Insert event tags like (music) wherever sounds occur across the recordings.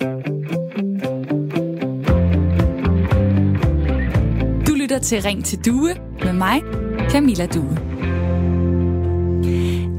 Du lytter til Ring til Due med mig, Camilla Due.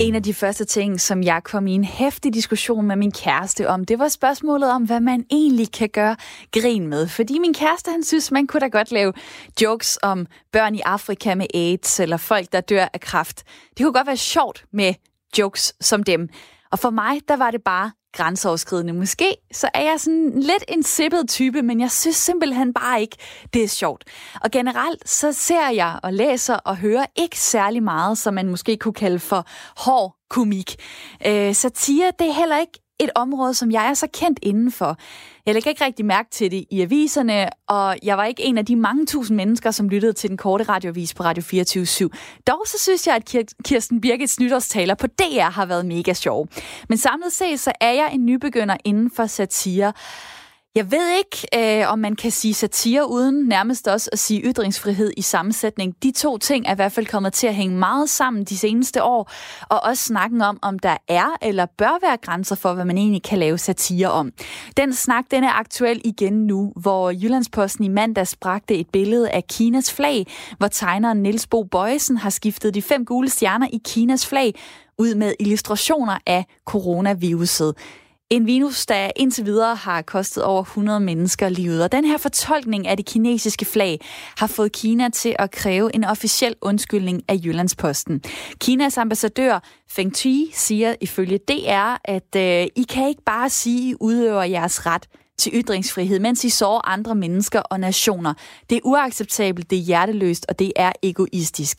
En af de første ting, som jeg kom i en hæftig diskussion med min kæreste om, det var spørgsmålet om, hvad man egentlig kan gøre grin med. Fordi min kæreste, han synes, man kunne da godt lave jokes om børn i Afrika med AIDS, eller folk, der dør af kræft. Det kunne godt være sjovt med jokes som dem. Og for mig, der var det bare grænseoverskridende. Måske så er jeg sådan lidt en sippet type, men jeg synes simpelthen bare ikke, det er sjovt. Og generelt så ser jeg og læser og hører ikke særlig meget, som man måske kunne kalde for hård komik. Øh, satire, det er heller ikke et område, som jeg er så kendt indenfor. Jeg lægger ikke rigtig mærke til det i aviserne, og jeg var ikke en af de mange tusind mennesker, som lyttede til den korte radiovis på Radio 24 /7. Dog så synes jeg, at Kirsten Birgits nytårstaler på DR har været mega sjov. Men samlet set, så er jeg en nybegynder inden for satire. Jeg ved ikke, øh, om man kan sige satire uden nærmest også at sige ytringsfrihed i sammensætning. De to ting er i hvert fald kommet til at hænge meget sammen de seneste år, og også snakken om, om der er eller bør være grænser for, hvad man egentlig kan lave satire om. Den snak, den er aktuel igen nu, hvor Jyllandsposten i mandags bragte et billede af Kinas flag, hvor tegneren Niels Bo Bøjsen har skiftet de fem gule stjerner i Kinas flag ud med illustrationer af coronaviruset. En virus, der indtil videre har kostet over 100 mennesker livet. Og den her fortolkning af det kinesiske flag har fået Kina til at kræve en officiel undskyldning af Jyllandsposten. Kinas ambassadør Feng Tui siger ifølge DR, at øh, I kan ikke bare sige, I udøver jeres ret til ytringsfrihed, mens I sårer andre mennesker og nationer. Det er uacceptabelt, det er hjerteløst, og det er egoistisk.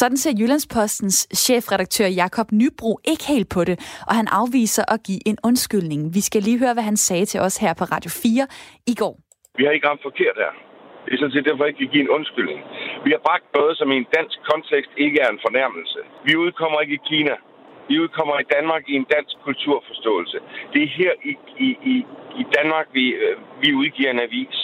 Sådan ser Jyllandspostens chefredaktør Jakob Nybro ikke helt på det, og han afviser at give en undskyldning. Vi skal lige høre, hvad han sagde til os her på Radio 4 i går. Vi har ikke ramt forkert her. Det er sådan set derfor, ikke kan give en undskyldning. Vi har bragt noget, som i en dansk kontekst ikke er en fornærmelse. Vi udkommer ikke i Kina. Vi udkommer i Danmark i en dansk kulturforståelse. Det er her i, i, i, i Danmark, vi, øh, vi udgiver en avis.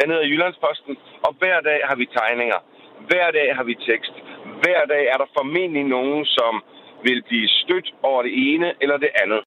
Den hedder Jyllandsposten, og hver dag har vi tegninger. Hver dag har vi tekst. Hver dag er der formentlig nogen, som vil blive stødt over det ene eller det andet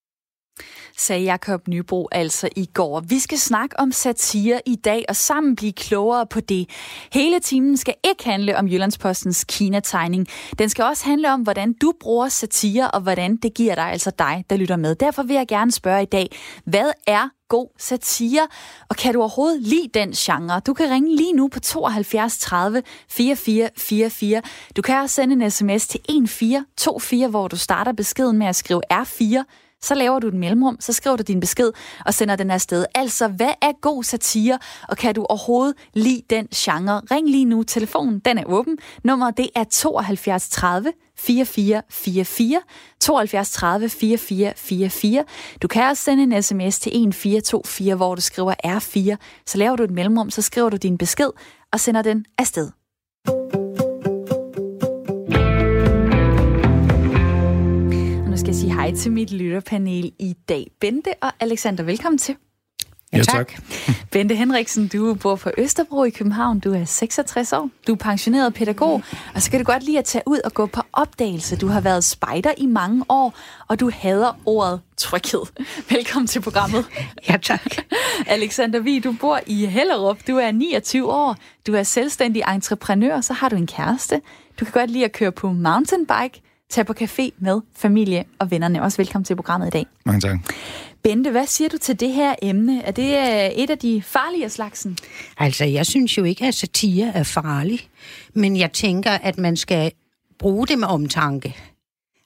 sagde Jakob Nybro altså i går. Vi skal snakke om satire i dag og sammen blive klogere på det. Hele timen skal ikke handle om Jyllandspostens Kina-tegning. Den skal også handle om, hvordan du bruger satire og hvordan det giver dig, altså dig, der lytter med. Derfor vil jeg gerne spørge i dag, hvad er god satire? Og kan du overhovedet lide den genre? Du kan ringe lige nu på 72 30 44 44. Du kan også sende en sms til 1424, hvor du starter beskeden med at skrive R4 så laver du et mellemrum, så skriver du din besked og sender den afsted. Altså, hvad er god satire, og kan du overhovedet lide den genre? Ring lige nu, telefonen den er åben. Nummeret det er 72 30 4444, 72 30 4444. Du kan også sende en sms til 1424, hvor du skriver R4. Så laver du et mellemrum, så skriver du din besked og sender den afsted. Skal sige hej til mit lytterpanel i dag. Bente og Alexander, velkommen til. Ja, tak. (laughs) Bente Henriksen, du bor på Østerbro i København. Du er 66 år. Du er pensioneret pædagog, og så kan du godt lide at tage ud og gå på opdagelse. Du har været spejder i mange år, og du hader ordet tryghed. (laughs) Velkommen til programmet. Ja, tak. (laughs) Alexander Vi, du bor i Hellerup. Du er 29 år. Du er selvstændig entreprenør, så har du en kæreste. Du kan godt lide at køre på mountainbike tage på café med familie og vennerne. Også velkommen til programmet i dag. Mange tak. Bente, hvad siger du til det her emne? Er det øh, et af de farlige slagsen? Altså, jeg synes jo ikke, at satire er farlig. Men jeg tænker, at man skal bruge det med omtanke.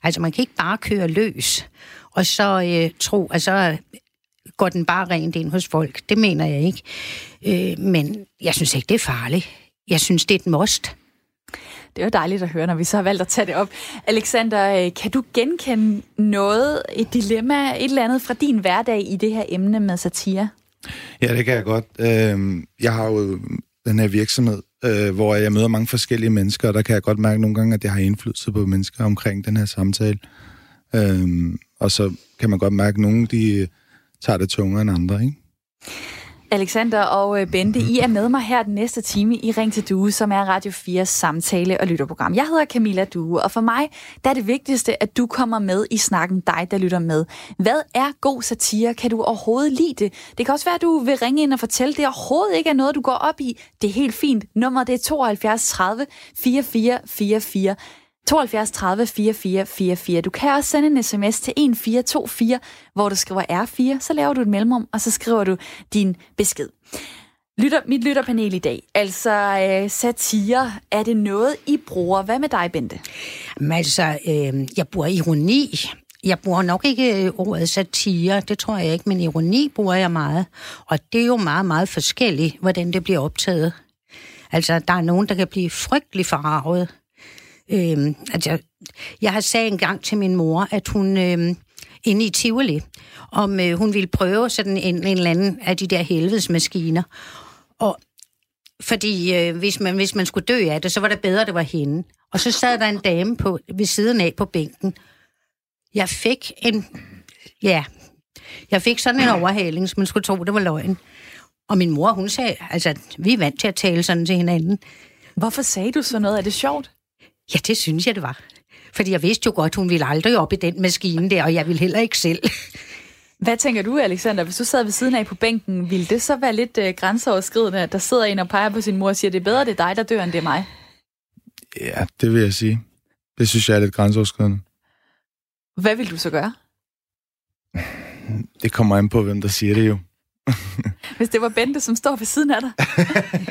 Altså, man kan ikke bare køre løs, og så øh, tro, at så går den bare rent ind hos folk. Det mener jeg ikke. Øh, men jeg synes ikke, det er farligt. Jeg synes, det er et must. Det er jo dejligt at høre, når vi så har valgt at tage det op. Alexander, øh, kan du genkende noget, et dilemma, et eller andet fra din hverdag i det her emne med satire? Ja, det kan jeg godt. Øhm, jeg har jo den her virksomhed, øh, hvor jeg møder mange forskellige mennesker, og der kan jeg godt mærke nogle gange, at det har indflydelse på mennesker omkring den her samtale. Øhm, og så kan man godt mærke, at nogle de øh, tager det tungere end andre, ikke? Alexander og øh, Bente, I er med mig her den næste time i Ring til Due, som er Radio 4 samtale- og lytterprogram. Jeg hedder Camilla Due, og for mig der er det vigtigste, at du kommer med i snakken, dig der lytter med. Hvad er god satire? Kan du overhovedet lide det? Det kan også være, at du vil ringe ind og fortælle, at det overhovedet ikke er noget, du går op i. Det er helt fint. Nummeret det er 72 30 44 44. 72 30 44 44. Du kan også sende en sms til 1424, hvor du skriver R4, så laver du et mellemrum, og så skriver du din besked. Lytter, mit lytterpanel i dag, altså øh, satire, er det noget, I bruger? Hvad med dig, Bente? Men altså, øh, jeg bruger ironi. Jeg bruger nok ikke øh, ordet satire, det tror jeg ikke, men ironi bruger jeg meget. Og det er jo meget, meget forskelligt, hvordan det bliver optaget. Altså, der er nogen, der kan blive frygtelig forarvet Øh, altså, jeg har sagt en gang til min mor, at hun øh, inde i Tivoli, om øh, hun ville prøve sådan en, en eller anden af de der helvedesmaskiner. Og fordi øh, hvis, man, hvis man skulle dø af det, så var det bedre, at det var hende. Og så sad der en dame på, ved siden af på bænken. Jeg fik en... Ja, jeg fik sådan en overhaling, som man skulle tro, det var løgn. Og min mor, hun sagde, altså, vi er vant til at tale sådan til hinanden. Hvorfor sagde du så noget? Er det sjovt? Ja, det synes jeg, det var. Fordi jeg vidste jo godt, hun ville aldrig op i den maskine der, og jeg ville heller ikke selv. Hvad tænker du, Alexander? Hvis du sad ved siden af på bænken, ville det så være lidt øh, grænseoverskridende, at der sidder en og peger på sin mor og siger, det er bedre, det er dig, der dør, end det er mig? Ja, det vil jeg sige. Det synes jeg er lidt grænseoverskridende. Hvad vil du så gøre? Det kommer an på, hvem der siger det jo. Hvis det var Bente, som står ved siden af dig.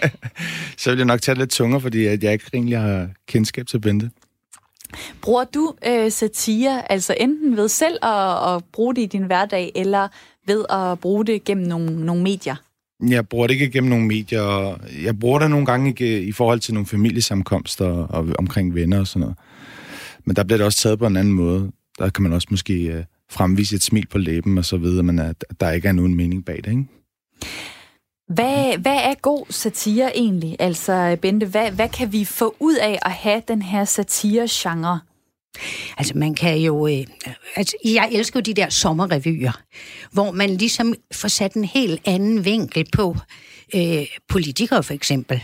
(laughs) så vil jeg nok tage lidt tungere, fordi at jeg ikke egentlig har kendskab til Bente. Bruger du øh, satire, altså enten ved selv at, at bruge det i din hverdag, eller ved at bruge det gennem nogle, nogle medier? Jeg bruger det ikke gennem nogle medier. Jeg bruger det nogle gange ikke i forhold til nogle familiesamkomster og omkring venner og sådan noget. Men der bliver det også taget på en anden måde. Der kan man også måske øh, fremvise et smil på læben og så men at, at der ikke er nogen mening bag det, ikke? Hvad, hvad er god satire egentlig? Altså, Bente, hvad, hvad kan vi få ud af at have den her satire-genre? Altså, man kan jo... Øh, altså, jeg elsker jo de der sommerrevyer, hvor man ligesom får sat en helt anden vinkel på øh, politikere, for eksempel.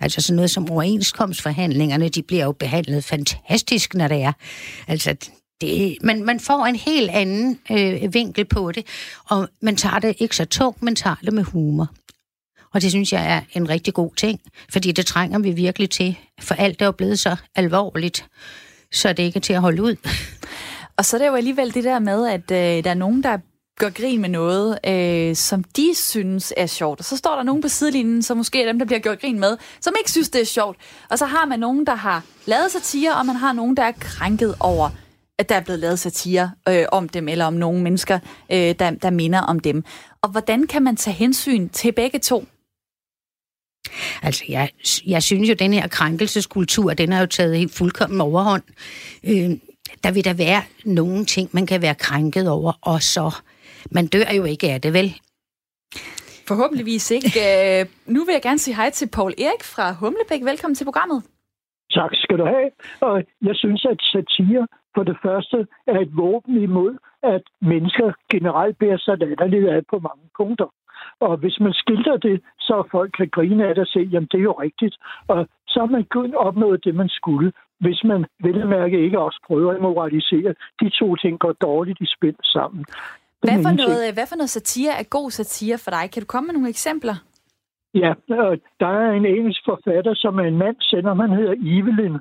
Altså sådan noget som overenskomstforhandlingerne, de bliver jo behandlet fantastisk, når det er. Altså, det, man, man får en helt anden øh, vinkel på det, og man tager det ikke så tungt, man tager det med humor. Og det synes jeg er en rigtig god ting, fordi det trænger vi virkelig til, for alt er jo blevet så alvorligt, så det ikke er til at holde ud. Og så er det jo alligevel det der med, at øh, der er nogen, der gør grin med noget, øh, som de synes er sjovt. Og så står der nogen på sidelinjen, som måske er dem, der bliver gjort grin med, som ikke synes, det er sjovt. Og så har man nogen, der har lavet satire, og man har nogen, der er krænket over at der er blevet lavet satire øh, om dem, eller om nogle mennesker, øh, der, der minder om dem. Og hvordan kan man tage hensyn til begge to? Altså, jeg, jeg synes jo, at den her krænkelseskultur, den har jo taget helt fuldkommen overhånd. Øh, der vil der være nogle ting, man kan være krænket over, og så... Man dør jo ikke af det, vel? Forhåbentligvis ikke. (laughs) Øh, nu vil jeg gerne sige hej til Paul Erik fra Humlebæk. Velkommen til programmet. Tak skal du have. Og jeg synes, at satire for det første er et våben imod, at mennesker generelt bærer sig latterligt af på mange punkter. Og hvis man skilter det, så folk kan grine af det og se, jamen det er jo rigtigt. Og så har man kun opnået det, man skulle. Hvis man vel mærke ikke også prøver at moralisere, de to ting går dårligt i spil sammen. Hvad for, noget, hvad for noget satire er god satire for dig? Kan du komme med nogle eksempler? Ja, der er en engelsk forfatter, som er en mand, sender, han hedder Evelyn.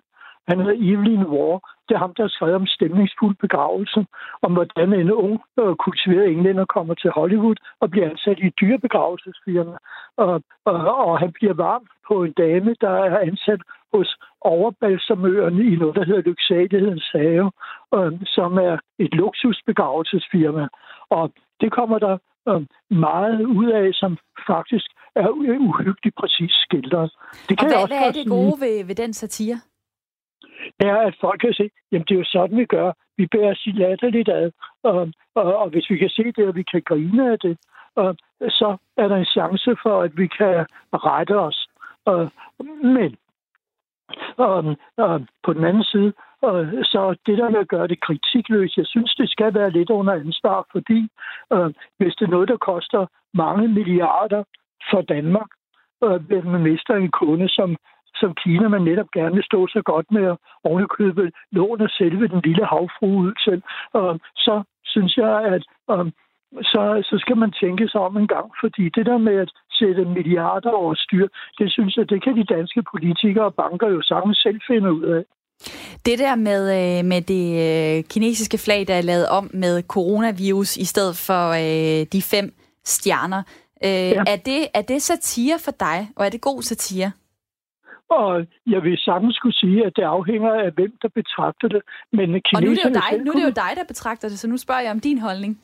Han hedder Evelyn War. Det er ham, der har skrevet om stemningsfuld begravelse, om hvordan en ung øh, kultiveret englænder kommer til Hollywood og bliver ansat i et dyrebegravelsesfirma. Og, og, og han bliver varm på en dame, der er ansat hos overbalsamøerne i noget, der hedder Lyksalighedens Have, øh, som er et luksusbegravelsesfirma. Og det kommer der øh, meget ud af, som faktisk er uhyggeligt præcis skildret. Det kan og hvad, også hvad er det gode ved, ved den satire? er, at folk kan se, jamen det er jo sådan, vi gør. Vi bærer sig latterligt ad, og, og, og hvis vi kan se det, og vi kan grine af det, og, så er der en chance for, at vi kan rette os. Og, men og, og på den anden side, og så det der med at gøre det kritikløst, jeg synes, det skal være lidt under ansvar, fordi øh, hvis det er noget, der koster mange milliarder for Danmark, øh, hvis man mister en kunde, som, som Kina, man netop gerne vil stå så godt med at ovenikøbe låne selve den lille havfru ud til, øh, så synes jeg, at øh, så, så skal man tænke sig om en gang, fordi det der med at sætte milliarder over styr, det synes jeg, det kan de danske politikere og banker jo sammen selv finde ud af. Det der med, øh, med det øh, kinesiske flag, der er lavet om med coronavirus i stedet for øh, de fem stjerner, øh, ja. er, det, er det satire for dig, og er det god satire? Og jeg vil sagtens skulle sige, at det afhænger af, hvem der betragter det. Men og nu er det, jo dig, nu er det jo dig, der betragter det, så nu spørger jeg om din holdning.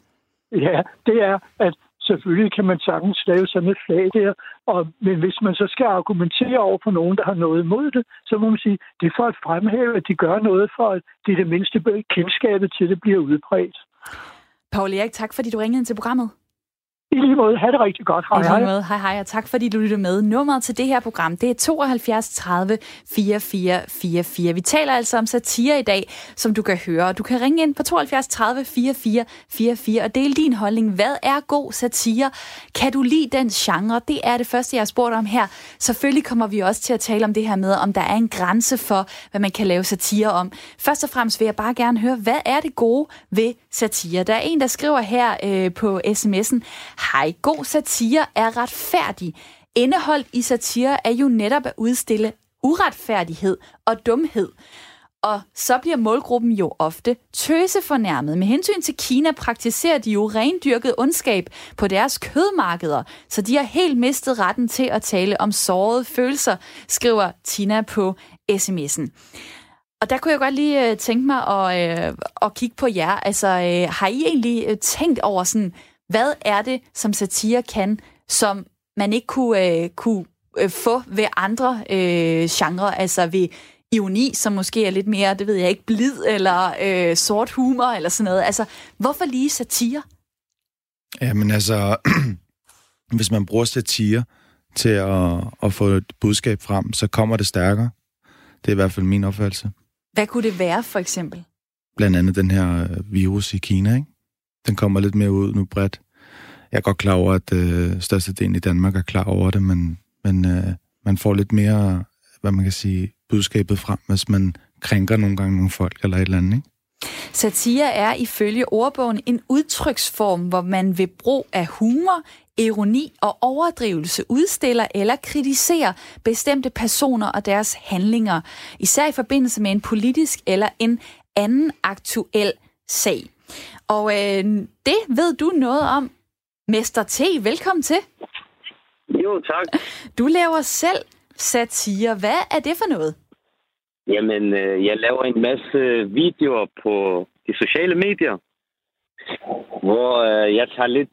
Ja, det er, at selvfølgelig kan man sagtens lave sådan et flag der, og, men hvis man så skal argumentere over for nogen, der har noget imod det, så må man sige, det er for at fremhæve, at de gør noget for, at det er det mindste kendskabet til, det bliver udbredt. Paul Erik, tak fordi du ringede ind til programmet. I lige måde, have det rigtig godt. Hej, hej. Måde, hej hej, og tak fordi du lytter med. Nummeret til det her program, det er 72 30 44 44. Vi taler altså om satire i dag, som du kan høre. Du kan ringe ind på 72 30 44 44 og dele din holdning. Hvad er god satire? Kan du lide den genre? Det er det første, jeg har spurgt om her. Selvfølgelig kommer vi også til at tale om det her med, om der er en grænse for, hvad man kan lave satire om. Først og fremmest vil jeg bare gerne høre, hvad er det gode ved satire? Der er en, der skriver her øh, på sms'en, Hej, god satire er retfærdig. Indeholdt i satire er jo netop at udstille uretfærdighed og dumhed. Og så bliver målgruppen jo ofte tøsefornærmet. Med hensyn til Kina praktiserer de jo rendyrket ondskab på deres kødmarkeder, så de har helt mistet retten til at tale om sårede følelser, skriver Tina på sms'en. Og der kunne jeg godt lige øh, tænke mig at, øh, at kigge på jer. Altså, øh, har I egentlig øh, tænkt over sådan, hvad er det, som satire kan, som man ikke kunne, øh, kunne øh, få ved andre øh, genrer, altså ved ironi, som måske er lidt mere, det ved jeg ikke, blid eller øh, sort humor eller sådan noget. Altså, hvorfor lige satire? Jamen altså, (clears throat) hvis man bruger satire til at, at få et budskab frem, så kommer det stærkere. Det er i hvert fald min opfattelse. Hvad kunne det være, for eksempel? Blandt andet den her virus i Kina, ikke? Den kommer lidt mere ud nu bredt. Jeg er godt klar over, at øh, størstedelen i Danmark er klar over det, men, men øh, man får lidt mere, hvad man kan sige, budskabet frem, hvis man krænker nogle gange nogle folk eller et eller andet, ikke? Satire er ifølge ordbogen en udtryksform, hvor man ved brug af humor, ironi og overdrivelse udstiller eller kritiserer bestemte personer og deres handlinger, især i forbindelse med en politisk eller en anden aktuel sag. Og øh, det ved du noget om, Mester T. Velkommen til. Jo, tak. Du laver selv satire. Hvad er det for noget? Jamen, øh, jeg laver en masse videoer på de sociale medier, hvor øh, jeg tager lidt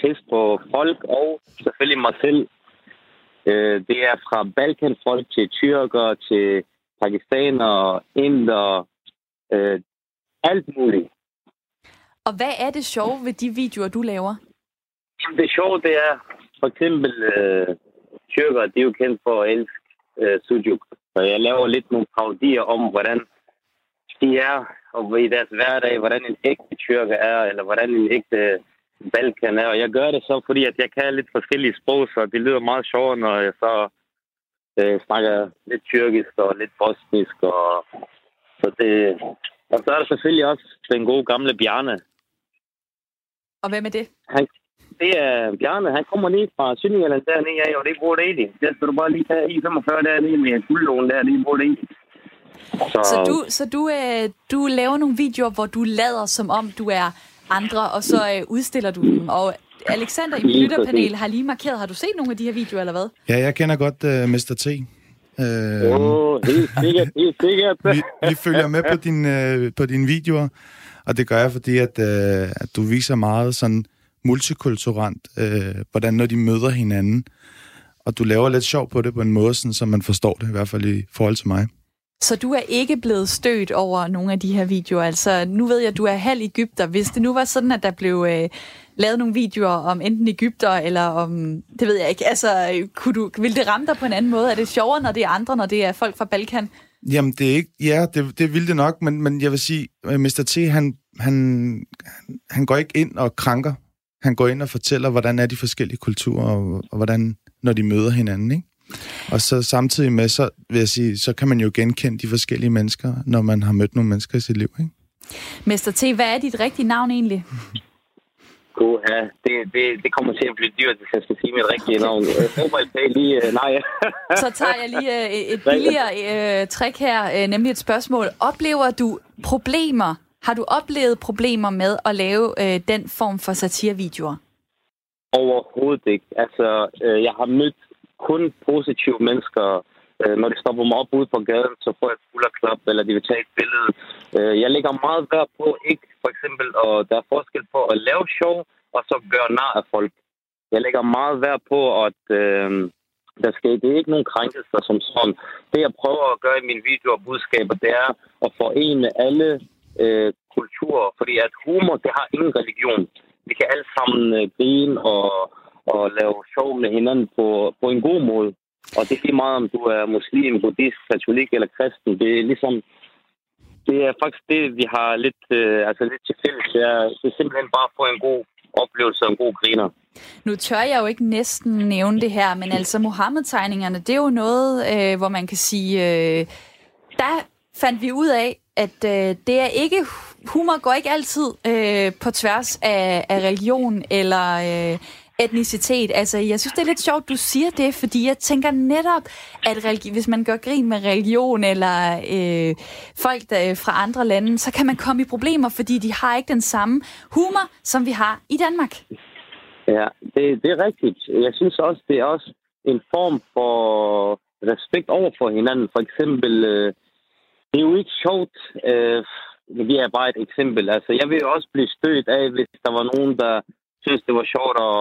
pis på folk og selvfølgelig mig selv. Øh, det er fra Balkanfolk til tyrker til pakistanere, inder, øh, alt muligt. Og hvad er det sjove ved de videoer, du laver? Det sjove, det er for eksempel øh, tyrker, de er jo kendt for at elske øh, sujuk. Så jeg laver lidt nogle parodier om, hvordan de er, og i deres hverdag, hvordan en ægte tyrker er, eller hvordan en ægte Balkan er. Og jeg gør det så, fordi at jeg kan lidt forskellige sprog, så det lyder meget sjovt, når jeg så øh, snakker lidt tyrkisk og lidt bosnisk. Og, så det, og så er der selvfølgelig også den gode gamle Bjarne, og hvem er det? Han, det er Bjarne. Han kommer lige fra Sønderjylland dernede af, og det er det i. Det skal du bare lige tage i 45 dernede med guldlån der, det er i. Så, så du, så du, øh, du laver nogle videoer, hvor du lader som om du er andre, og så øh, udstiller du dem. Og Alexander i mit lytterpanel har lige markeret. Har du set nogle af de her videoer, eller hvad? Ja, jeg kender godt uh, øh, Mr. T. Øh, oh, helt sikkert, helt sikkert. vi, vi følger med på, din, uh, på dine videoer, og det gør jeg, fordi at, øh, at du viser meget sådan multikulturelt, øh, hvordan når de møder hinanden. Og du laver lidt sjov på det på en måde, sådan, så man forstår det, i hvert fald i forhold til mig. Så du er ikke blevet stødt over nogle af de her videoer? Altså, nu ved jeg, at du er halv Ægypter. Hvis det nu var sådan, at der blev øh, lavet nogle videoer om enten Ægypter, eller om... Det ved jeg ikke. Altså, øh, kunne du, ville det ramme dig på en anden måde? Er det sjovere, når det er andre, når det er folk fra Balkan? Jamen, det er ikke... Ja, det, det vil det nok, men, men jeg vil sige, Mr. T, han, han, han går ikke ind og krænker. Han går ind og fortæller, hvordan er de forskellige kulturer, og, og hvordan, når de møder hinanden, ikke? Og så samtidig med, så vil jeg sige, så kan man jo genkende de forskellige mennesker, når man har mødt nogle mennesker i sit liv, ikke? Mester T, hvad er dit rigtige navn egentlig? (laughs) God, ja. Det, det, det kommer til at blive dyrt, hvis jeg skal sige mit rigtige navn. Jeg håber, at lige... Uh, nej. (laughs) Så tager jeg lige uh, et billigere uh, trick her, uh, nemlig et spørgsmål. Oplever du problemer? Har du oplevet problemer med at lave uh, den form for satirevideoer? Overhovedet ikke. Altså, uh, jeg har mødt kun positive mennesker, Øh, når de stopper mig op ude på gaden, så får jeg fuld klap, eller de vil tage et billede. Øh, jeg lægger meget værd på ikke for eksempel, og der er forskel på at lave show, og så gøre nar af folk. Jeg lægger meget værd på, at øh, der skal, det er ikke nogen krænkelser som sådan. Det, jeg prøver at gøre i mine videoer og budskaber, det er at forene alle øh, kulturer, fordi at humor, det har ingen religion. Vi kan alle sammen øh, grine og, og lave show med hinanden på, på en god måde. Og det er lige meget, om du er muslim, buddhist, katolik eller kristen. Det er ligesom, det er faktisk det, vi har lidt, øh, altså lidt til fælles. Det er, det er simpelthen bare at få en god oplevelse og en god griner. Nu tør jeg jo ikke næsten nævne det her, men altså Mohammed-tegningerne, det er jo noget, øh, hvor man kan sige, øh, der fandt vi ud af, at øh, det er ikke, humor går ikke altid øh, på tværs af, af religion eller... Øh, etnicitet. Altså, jeg synes, det er lidt sjovt, du siger det, fordi jeg tænker netop, at religi- hvis man gør grin med religion eller øh, folk der, øh, fra andre lande, så kan man komme i problemer, fordi de har ikke den samme humor, som vi har i Danmark. Ja, det, det er rigtigt. Jeg synes også, det er også en form for respekt over for hinanden. For eksempel, øh, det er jo ikke sjovt, øh, vi er bare et eksempel. Altså, jeg vil også blive stødt af, hvis der var nogen, der synes, det var sjovt at,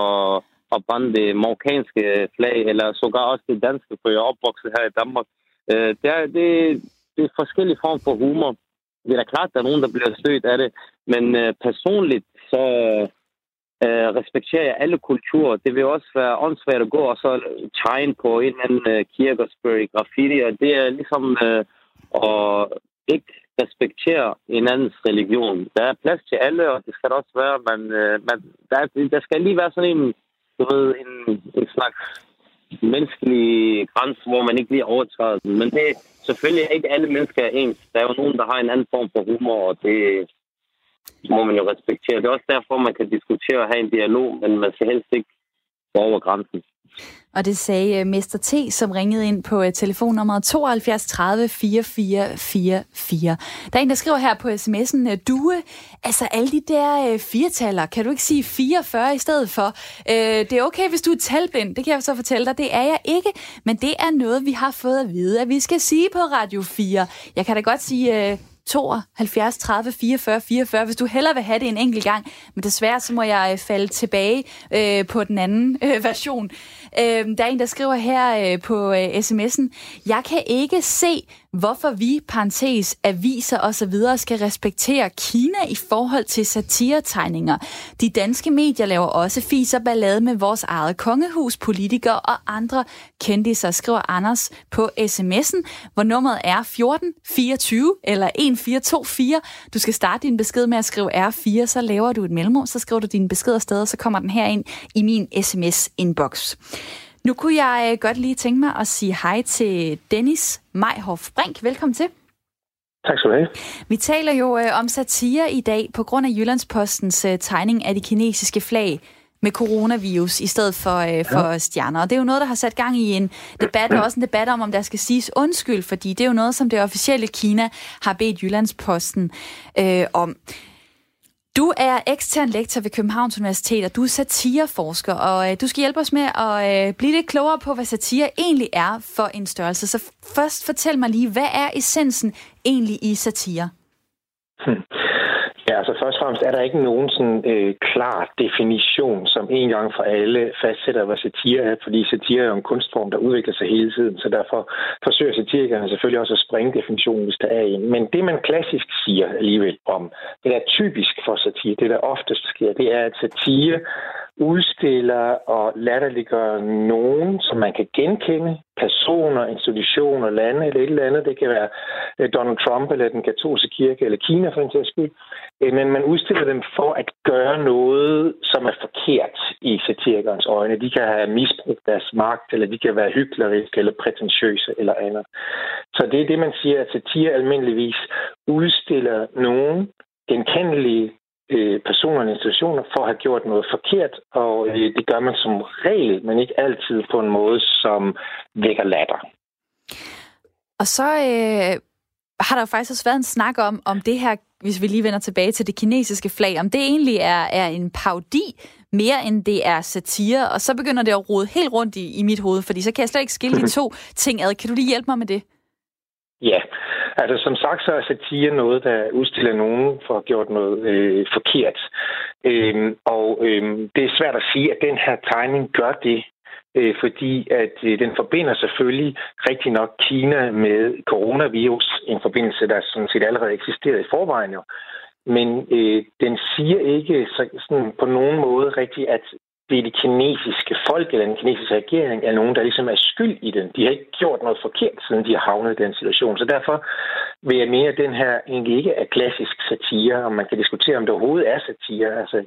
at brænde det marokkanske flag, eller sågar også det danske, for jeg er opvokset her i Danmark. Øh, det, er, det, det er forskellige former for humor. Det er da klart, at der er nogen, der bliver stødt af det, men øh, personligt så øh, respekterer jeg alle kulturer. Det vil også være åndssvagt at gå og så tegne på en eller anden øh, kirke og graffiti, og det er ligesom øh, at ikke respektere en andens religion. Der er plads til alle, og det skal der også være, men øh, man, der, der skal lige være sådan en, du ved, en, en slags menneskelig grænse, hvor man ikke lige overtræder den. Men det er selvfølgelig ikke alle mennesker er ens. Der er jo nogen, der har en anden form for humor, og det må man jo respektere. Det er også derfor, man kan diskutere og have en dialog, men man skal helst ikke gå over grænsen. Og det sagde øh, Mester T, som ringede ind på øh, telefonnummeret 72 30 4444. Der er en, der skriver her på sms'en, øh, Due, altså alle de der firetaller, kan du ikke sige 44 i stedet for? Øh, det er okay, hvis du er talblind, det kan jeg så fortælle dig, det er jeg ikke, men det er noget, vi har fået at vide, at vi skal sige på Radio 4. Jeg kan da godt sige... øh, 72 30 44 44, hvis du hellere vil have det en enkelt gang. Men desværre så må jeg øh, falde tilbage øh, på den anden (laughs) øh, version. Øh, der er en, der skriver her øh, på øh, sms'en, jeg kan ikke se, hvorfor vi, parentes, aviser osv. skal respektere Kina i forhold til satiretegninger. De danske medier laver også fis og ballade med vores eget kongehus, politikere og andre kendiser, skriver Anders på sms'en, hvor nummeret er 1424 eller 1424. Du skal starte din besked med at skrive R4, så laver du et mellemrum, så skriver du din besked afsted, og så kommer den her ind i min sms-inbox. Nu kunne jeg øh, godt lige tænke mig at sige hej til Dennis Mejhoff Brink. Velkommen til. Tak skal du have. Vi taler jo øh, om satire i dag på grund af Jyllandspostens øh, tegning af de kinesiske flag med coronavirus i stedet for, øh, for ja. stjerner. Og det er jo noget, der har sat gang i en debat, og også en debat om, om der skal siges undskyld, fordi det er jo noget, som det officielle Kina har bedt Jyllandsposten øh, om. Du er ekstern lektor ved Københavns Universitet, og du er satireforsker, og øh, du skal hjælpe os med at øh, blive lidt klogere på, hvad satire egentlig er for en størrelse. Så først fortæl mig lige, hvad er essensen egentlig i satire? Hmm. (laughs) Ja, altså først og fremmest er der ikke nogen sådan øh, klar definition, som en gang for alle fastsætter, hvad satire er, fordi satire er jo en kunstform, der udvikler sig hele tiden, så derfor forsøger satirikerne selvfølgelig også at springe definitionen, hvis der er en. Men det, man klassisk siger alligevel om, det der er typisk for satire, det der oftest sker, det er, at satire udstiller og latterliggør nogen, som man kan genkende, personer, institutioner, lande eller et eller andet. Det kan være øh, Donald Trump eller den katolske kirke eller Kina for en sags skyld. Øh, men man udstiller dem for at gøre noget, som er forkert i satirikernes øjne. De kan have misbrugt deres magt, eller de kan være hykleriske eller prætentiøse eller andet. Så det er det, man siger, at satire almindeligvis udstiller nogen genkendelige øh, personer og institutioner for at have gjort noget forkert, og øh, det gør man som regel, men ikke altid på en måde, som vækker latter. Og så øh, har der faktisk også været en snak om, om det her, hvis vi lige vender tilbage til det kinesiske flag, om det egentlig er, er en paudi mere end det er satire, og så begynder det at rode helt rundt i, i mit hoved, fordi så kan jeg slet ikke skille de (laughs) to ting ad. Kan du lige hjælpe mig med det? Ja, altså som sagt, så er satire noget, der udstiller nogen for at have gjort noget øh, forkert. Øhm, og øhm, det er svært at sige, at den her tegning gør det, øh, fordi at øh, den forbinder selvfølgelig rigtig nok Kina med coronavirus, en forbindelse, der sådan set allerede eksisterede i forvejen jo. Men øh, den siger ikke så, sådan på nogen måde rigtigt, at det er det kinesiske folk eller den kinesiske regering er nogen, der ligesom er skyld i den. De har ikke gjort noget forkert, siden de har havnet i den situation. Så derfor vil jeg mene, at den her egentlig ikke er klassisk satire, og man kan diskutere, om det overhovedet er satire. Altså,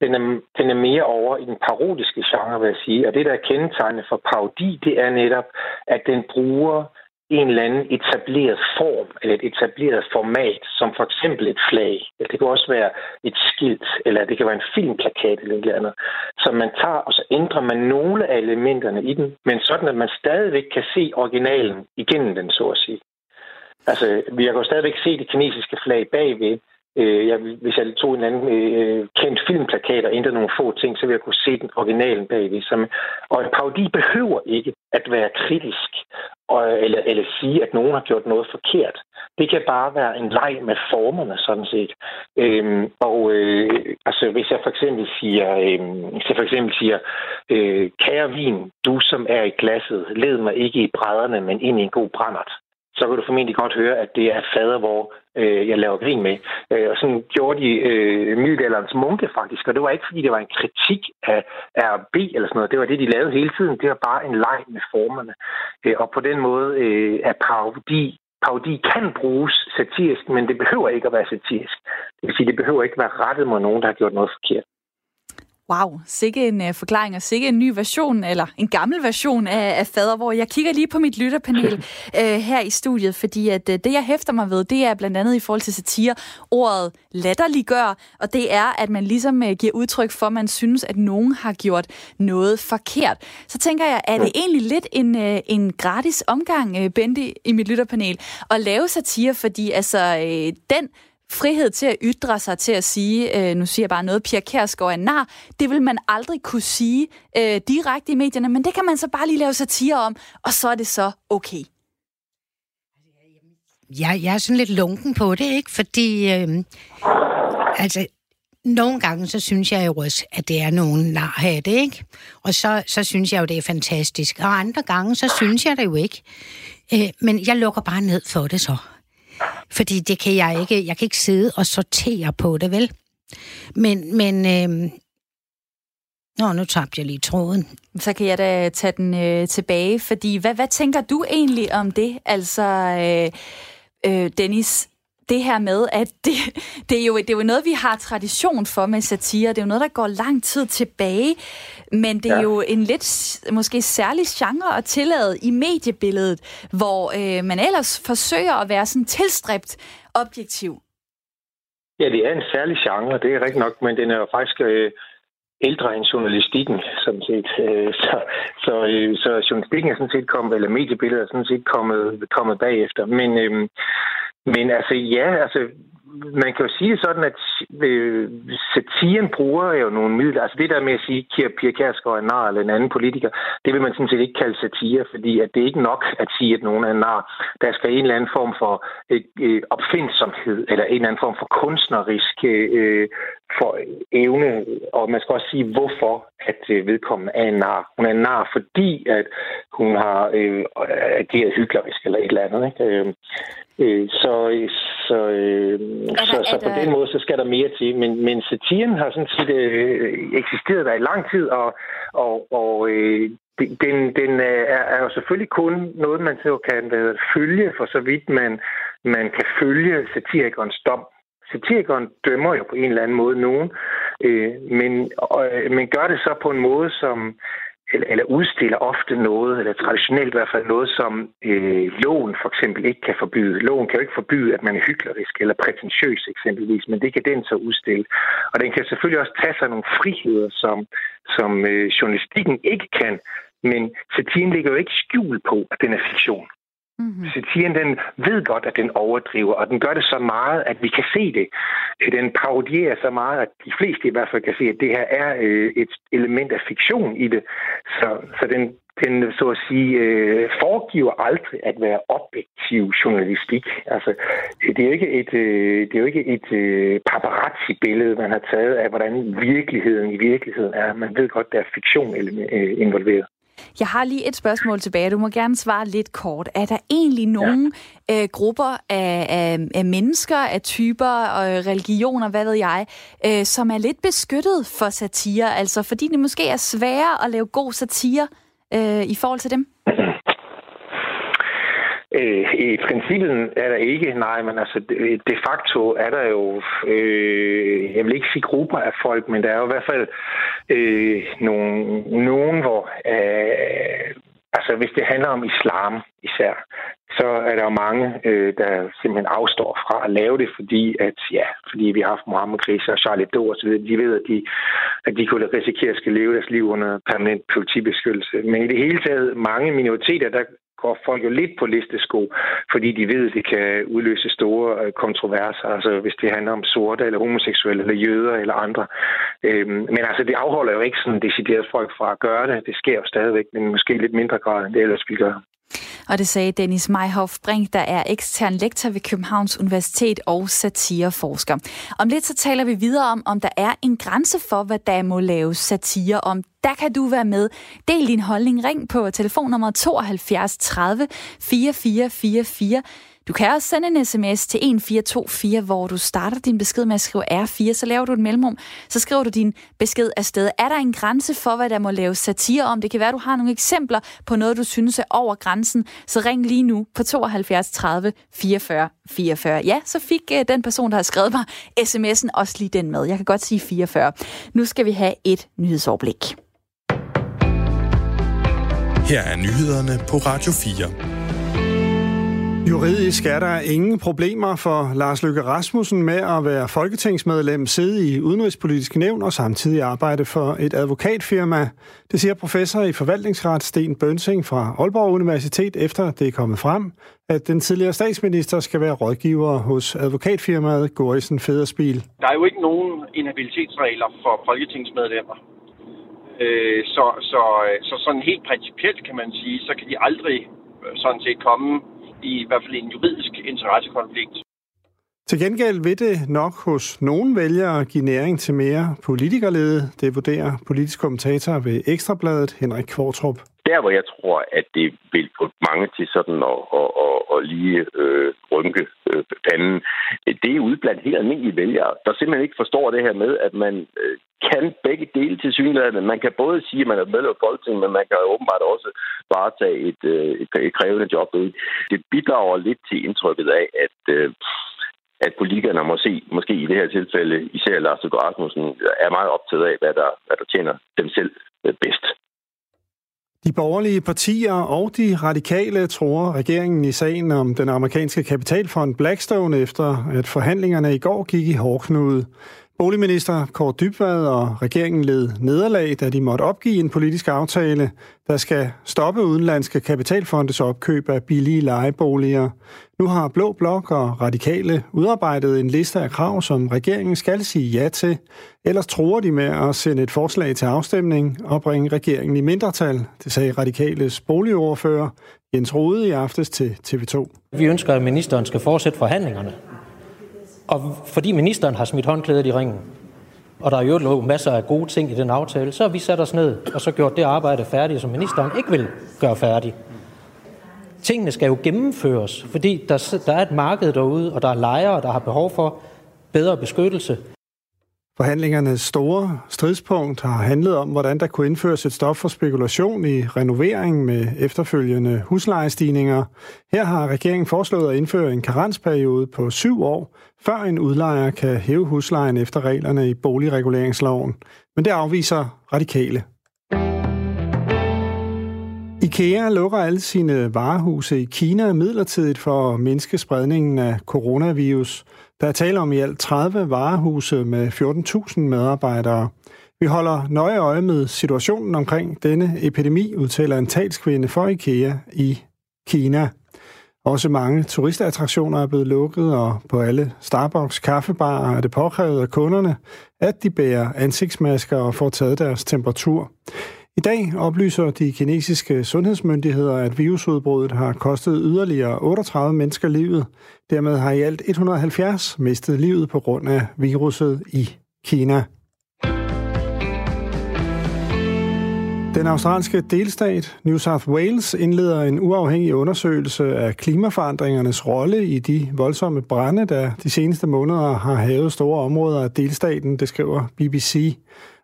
den, er, den er mere over i den parodiske genre, vil jeg sige. Og det, der er kendetegnende for parodi, det er netop, at den bruger en eller anden etableret form eller et etableret format, som for eksempel et flag. Det kan også være et skilt, eller det kan være en filmplakat eller et eller andet, som man tager, og så ændrer man nogle af elementerne i den, men sådan, at man stadigvæk kan se originalen igennem den, så at sige. Altså, vi kan jo stadigvæk se det kinesiske flag bagved, Øh, jeg, hvis jeg tog en anden øh, kendt filmplakat og ændrede nogle få ting, så ville jeg kunne se den originalen bagved. Som, og en parodi behøver ikke at være kritisk og, eller, eller sige, at nogen har gjort noget forkert. Det kan bare være en leg med formerne, sådan set. Øhm, og øh, altså, hvis jeg for eksempel siger, øh, hvis jeg for eksempel siger øh, kære vin, du som er i glasset, led mig ikke i brædderne, men ind i en god brændert så kan du formentlig godt høre, at det er fader, hvor øh, jeg laver grin med. Øh, og sådan gjorde de øh, middelalderens munke faktisk, og det var ikke, fordi det var en kritik af RB eller sådan noget. Det var det, de lavede hele tiden. Det var bare en leg med formerne. Øh, og på den måde øh, er parodi parodi kan bruges satirisk, men det behøver ikke at være satirisk. Det vil sige, det behøver ikke at være rettet mod nogen, der har gjort noget forkert. Wow, sikke en uh, forklaring og sikke en ny version, eller en gammel version af, af fader, hvor jeg kigger lige på mit lytterpanel uh, (laughs) her i studiet, fordi at uh, det, jeg hæfter mig ved, det er blandt andet i forhold til satire, ordet latterliggør, og det er, at man ligesom uh, giver udtryk for, at man synes, at nogen har gjort noget forkert. Så tænker jeg, er det egentlig lidt en, uh, en gratis omgang, uh, Bente, i mit lytterpanel, at lave satire, fordi altså uh, den frihed til at ytre sig, til at sige, øh, nu siger jeg bare noget, Pia Kærsgaard er nar, det vil man aldrig kunne sige øh, direkte i medierne, men det kan man så bare lige lave satire om, og så er det så okay. Jeg, jeg er sådan lidt lunken på det, ikke? Fordi, øh, altså, nogle gange, så synes jeg jo også, at det er nogen narhat, ikke? Og så, så synes jeg jo, det er fantastisk. Og andre gange, så synes jeg det jo ikke. Øh, men jeg lukker bare ned for det så. Fordi det kan jeg ikke, jeg kan ikke sidde og sortere på det, vel? Men, men øh, Nå, nu tabte jeg lige tråden. Så kan jeg da tage den øh, tilbage, fordi hvad, hvad tænker du egentlig om det? Altså, øh, øh, Dennis, det her med, at (laughs) det, det, er jo, det er jo noget, vi har tradition for med satire. Det er jo noget, der går lang tid tilbage. Men det er ja. jo en lidt måske særlig genre at tillade i mediebilledet, hvor øh, man ellers forsøger at være sådan tilstræbt objektiv. Ja, det er en særlig genre, det er rigtigt nok, men den er jo faktisk øh, ældre end journalistikken, sådan set. Øh, så, så, øh, så journalistikken er sådan set kommet, eller mediebilledet er sådan set kommet, kommet bagefter. Men, øh, men altså, ja, altså, man kan jo sige det sådan, at øh, satiren bruger jo nogle midler. Altså det der med at sige, at Pia Kærsgaard er en nar eller en anden politiker, det vil man sådan set ikke kalde satire, fordi at det er ikke nok at sige, at nogen er en nar. Der skal en eller anden form for øh, øh opfindsomhed, eller en eller anden form for kunstnerisk øh, øh for evne, og man skal også sige, hvorfor at øh, vedkommende er en nar. Hun er en nar, fordi at hun har øh, ageret hyggelig eller et eller andet. Ikke? Øh, øh, så så, øh, der, så, så på der... den måde, så skal der mere til. Men, men satiren har sådan set øh, eksisteret der i lang tid, og, og, og øh, den, den er, er jo selvfølgelig kun noget, man så kan følge, for så vidt man, man kan følge satirikernes dom satirikeren dømmer jo på en eller anden måde nogen, øh, men, øh, men gør det så på en måde, som eller, eller udstiller ofte noget, eller traditionelt i hvert fald noget, som øh, loven for eksempel ikke kan forbyde. Loven kan jo ikke forbyde, at man er hyklerisk eller prætentiøs eksempelvis, men det kan den så udstille. Og den kan selvfølgelig også tage sig nogle friheder, som, som øh, journalistikken ikke kan, men satiren ligger jo ikke skjul på, at den er fiktion. Mm-hmm. Satiren den ved godt, at den overdriver, og den gør det så meget, at vi kan se det. Den parodierer så meget, at de fleste i hvert fald kan se, at det her er øh, et element af fiktion i det. Så, så den, den så at sige øh, foregiver aldrig at være objektiv journalistik. Altså, det er jo ikke et, øh, det er jo ikke et øh, paparazzi-billede, man har taget af, hvordan virkeligheden i virkeligheden er. Man ved godt, der er fiktion øh, involveret. Jeg har lige et spørgsmål tilbage. Du må gerne svare lidt kort. Er der egentlig nogle ja. øh, grupper af, af, af mennesker, af typer og religioner, hvad ved jeg, øh, som er lidt beskyttet for satire? Altså fordi det måske er sværere at lave god satire øh, i forhold til dem? (clears throat) Øh, I princippet er der ikke, nej, men altså de facto er der jo, øh, jeg vil ikke sige grupper af folk, men der er jo i hvert fald øh, nogen, nogen, hvor, øh, altså hvis det handler om islam især, så er der jo mange, øh, der simpelthen afstår fra at lave det, fordi at ja, fordi vi har haft Mohammed Krise og Charlie Hebdo osv., så. De ved, at de, at de kunne risikere at skal leve deres liv under permanent politibeskyttelse. Men i det hele taget mange minoriteter, der går folk jo lidt på listesko, fordi de ved, at det kan udløse store øh, kontroverser, altså hvis det handler om sorte eller homoseksuelle eller jøder eller andre. Øhm, men altså, det afholder jo ikke sådan decideret folk fra at gøre det. Det sker jo stadigvæk, men måske lidt mindre grad, end det ellers ville gøre. Og det sagde Dennis Meyhoff Brink, der er ekstern lektor ved Københavns Universitet og satireforsker. Om lidt så taler vi videre om, om der er en grænse for, hvad der må laves satire om. Der kan du være med. Del din holdning. Ring på telefonnummer 72 30 4444. Du kan også sende en sms til 1424, hvor du starter din besked med at skrive R4, så laver du et mellemrum, så skriver du din besked afsted. Er der en grænse for, hvad der må laves satire om? Det kan være, du har nogle eksempler på noget, du synes er over grænsen, så ring lige nu på 72 30 44 44. Ja, så fik uh, den person, der har skrevet mig sms'en, også lige den med. Jeg kan godt sige 44. Nu skal vi have et nyhedsoverblik. Her er nyhederne på Radio 4. Juridisk er der ingen problemer for Lars Løkke Rasmussen med at være folketingsmedlem, sidde i Udenrigspolitisk Nævn og samtidig arbejde for et advokatfirma. Det siger professor i forvaltningsret Sten Bønsing fra Aalborg Universitet, efter det er kommet frem, at den tidligere statsminister skal være rådgiver hos advokatfirmaet Gorisen Federspil. Der er jo ikke nogen inhabilitetsregler for folketingsmedlemmer. Øh, så, så, øh, så sådan helt principielt kan man sige, så kan de aldrig øh, sådan set komme i, i hvert fald en juridisk interessekonflikt. Til gengæld vil det nok hos nogen vælgere give næring til mere politikerlede. Det vurderer politisk kommentator ved Ekstrabladet Henrik Kvartrup der, hvor jeg tror, at det vil få mange til sådan at, at, at, at lige øh, rynke øh, panden, det er ude blandt helt almindelige vælgere, der simpelthen ikke forstår det her med, at man øh, kan begge dele til synligheden. Man kan både sige, at man er medlem af Folketinget, men man kan åbenbart også varetage et, øh, et, et krævende job. Det bidrager lidt til indtrykket af, at øh, at politikerne se måske i det her tilfælde, især Lars Løkke Rasmussen, er meget optaget af, hvad der, hvad der tjener dem selv øh, bedst. De borgerlige partier og de radikale tror regeringen i sagen om den amerikanske kapitalfond Blackstone efter, at forhandlingerne i går gik i hårdknude. Boligminister Kåre Dybvad og regeringen led nederlag, da de måtte opgive en politisk aftale, der skal stoppe udenlandske kapitalfondes opkøb af billige lejeboliger. Nu har Blå Blok og Radikale udarbejdet en liste af krav, som regeringen skal sige ja til. Ellers tror de med at sende et forslag til afstemning og bringe regeringen i mindretal, det sagde Radikales boligordfører Jens Rode i aftes til TV2. Vi ønsker, at ministeren skal fortsætte forhandlingerne og fordi ministeren har smidt håndklædet i ringen, og der er jo lå masser af gode ting i den aftale, så har vi sat os ned og så gjort det arbejde færdigt, som ministeren ikke vil gøre færdigt. Tingene skal jo gennemføres, fordi der, der er et marked derude, og der er lejere, der har behov for bedre beskyttelse. Forhandlingernes store stridspunkt har handlet om, hvordan der kunne indføres et stop for spekulation i renovering med efterfølgende huslejestigninger. Her har regeringen foreslået at indføre en karensperiode på syv år, før en udlejer kan hæve huslejen efter reglerne i boligreguleringsloven. Men det afviser radikale. IKEA lukker alle sine varehuse i Kina midlertidigt for at mindske spredningen af coronavirus. Der er tale om i alt 30 varehuse med 14.000 medarbejdere. Vi holder nøje øje med situationen omkring denne epidemi, udtaler en talskvinde for IKEA i Kina. Også mange turistattraktioner er blevet lukket, og på alle Starbucks kaffebarer er det påkrævet af kunderne, at de bærer ansigtsmasker og får taget deres temperatur. I dag oplyser de kinesiske sundhedsmyndigheder, at virusudbruddet har kostet yderligere 38 mennesker livet. Dermed har i alt 170 mistet livet på grund af viruset i Kina. Den australske delstat New South Wales indleder en uafhængig undersøgelse af klimaforandringernes rolle i de voldsomme brænde, der de seneste måneder har havet store områder af delstaten, det skriver BBC.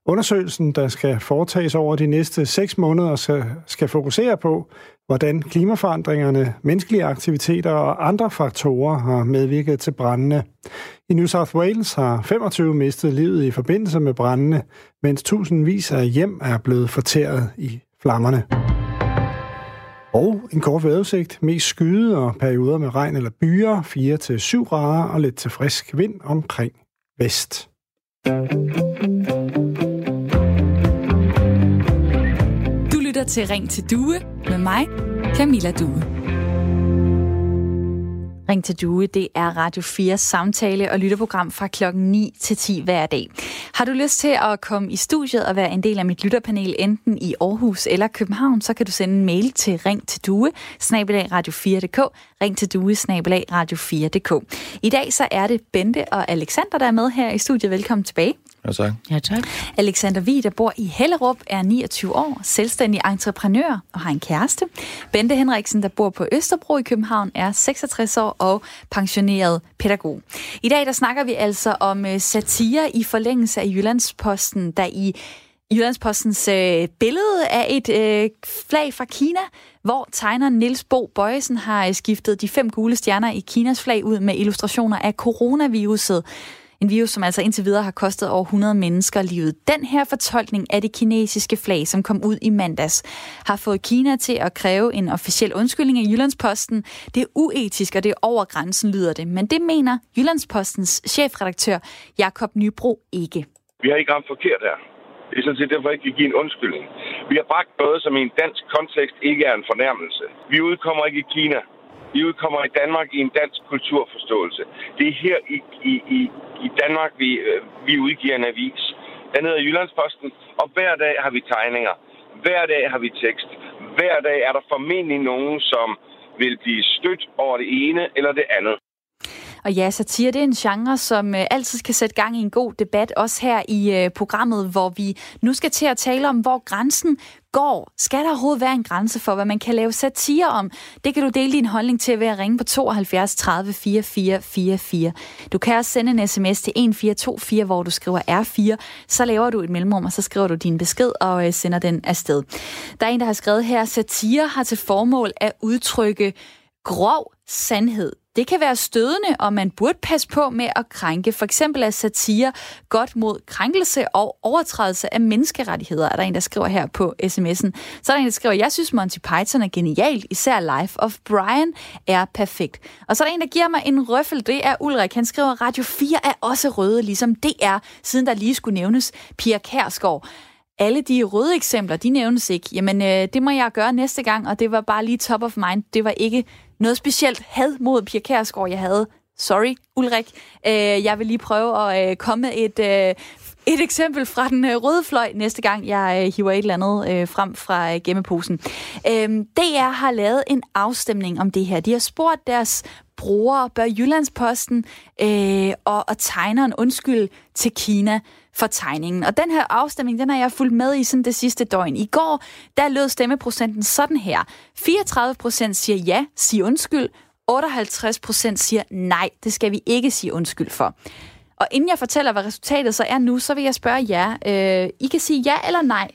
Undersøgelsen, der skal foretages over de næste seks måneder, skal, skal fokusere på, hvordan klimaforandringerne, menneskelige aktiviteter og andre faktorer har medvirket til brændene. I New South Wales har 25 mistet livet i forbindelse med brændene, mens tusindvis af hjem er blevet fortæret i flammerne. Og en kort vejrudsigt. Mest skyde og perioder med regn eller byer, 4-7 grader og lidt til frisk vind omkring vest. Lytter til Ring til Due med mig, Camilla Due. Ring til Due, det er Radio 4 samtale- og lytterprogram fra klokken 9 til 10 hver dag. Har du lyst til at komme i studiet og være en del af mit lytterpanel, enten i Aarhus eller København, så kan du sende en mail til ring til due, radio4.dk, ring til due, radio4.dk. I dag så er det Bente og Alexander, der er med her i studiet. Velkommen tilbage. Ja, tak. Ja, tak. Alexander Vig, der bor i Hellerup, er 29 år, selvstændig entreprenør og har en kæreste. Bente Henriksen, der bor på Østerbro i København, er 66 år og pensioneret pædagog. I dag der snakker vi altså om øh, satire i forlængelse af Jyllandsposten, der i Jyllandspostens øh, billede af et øh, flag fra Kina, hvor tegneren Niels Bo Bøjesen har øh, skiftet de fem gule stjerner i Kinas flag ud med illustrationer af coronaviruset. En virus, som altså indtil videre har kostet over 100 mennesker livet. Den her fortolkning af det kinesiske flag, som kom ud i mandags, har fået Kina til at kræve en officiel undskyldning af Jyllandsposten. Det er uetisk, og det er over grænsen, lyder det. Men det mener Jyllandspostens chefredaktør Jakob Nybro ikke. Vi har ikke ramt forkert her. Det er sådan set derfor ikke kan give en undskyldning. Vi har bragt noget, som i en dansk kontekst ikke er en fornærmelse. Vi udkommer ikke i Kina. Vi udkommer i Danmark i en dansk kulturforståelse. Det er her i, i, i, i Danmark, vi, øh, vi udgiver en avis. Den hedder Jyllandsposten, og hver dag har vi tegninger. Hver dag har vi tekst. Hver dag er der formentlig nogen, som vil blive stødt over det ene eller det andet. Og ja, satire det er en genre, som øh, altid kan sætte gang i en god debat, også her i øh, programmet, hvor vi nu skal til at tale om, hvor grænsen går. Skal der overhovedet være en grænse for, hvad man kan lave satire om? Det kan du dele din holdning til ved at ringe på 72 30 44 44. Du kan også sende en sms til 1424, hvor du skriver R4. Så laver du et mellemrum, og så skriver du din besked og øh, sender den afsted. Der er en, der har skrevet her, satire har til formål at udtrykke grov sandhed. Det kan være stødende, og man burde passe på med at krænke. For eksempel er satire godt mod krænkelse og overtrædelse af menneskerettigheder, er der en, der skriver her på sms'en. Så er der en, der skriver, jeg synes Monty Python er genial, især Life of Brian er perfekt. Og så er der en, der giver mig en røffel, det er Ulrik. Han skriver, Radio 4 er også røde, ligesom det er, siden der lige skulle nævnes Pia Kærsgaard alle de røde eksempler, de nævnes ikke. Jamen, øh, det må jeg gøre næste gang, og det var bare lige top of mind. Det var ikke noget specielt had mod Pia Kærsgaard, jeg havde. Sorry, Ulrik. Øh, jeg vil lige prøve at øh, komme med et, øh, et eksempel fra den øh, røde fløj næste gang, jeg øh, hiver et eller andet øh, frem fra øh, gemmeposen. Øh, DR har lavet en afstemning om det her. De har spurgt deres brugere, bør Jyllandsposten øh, og, og tegneren undskyld til Kina for tegningen. Og den her afstemning, den har jeg fulgt med i sådan det sidste døgn. I går, der lød stemmeprocenten sådan her. 34 procent siger ja, sig undskyld. 58 procent siger nej, det skal vi ikke sige undskyld for. Og inden jeg fortæller, hvad resultatet så er nu, så vil jeg spørge jer. Øh, I kan sige ja eller nej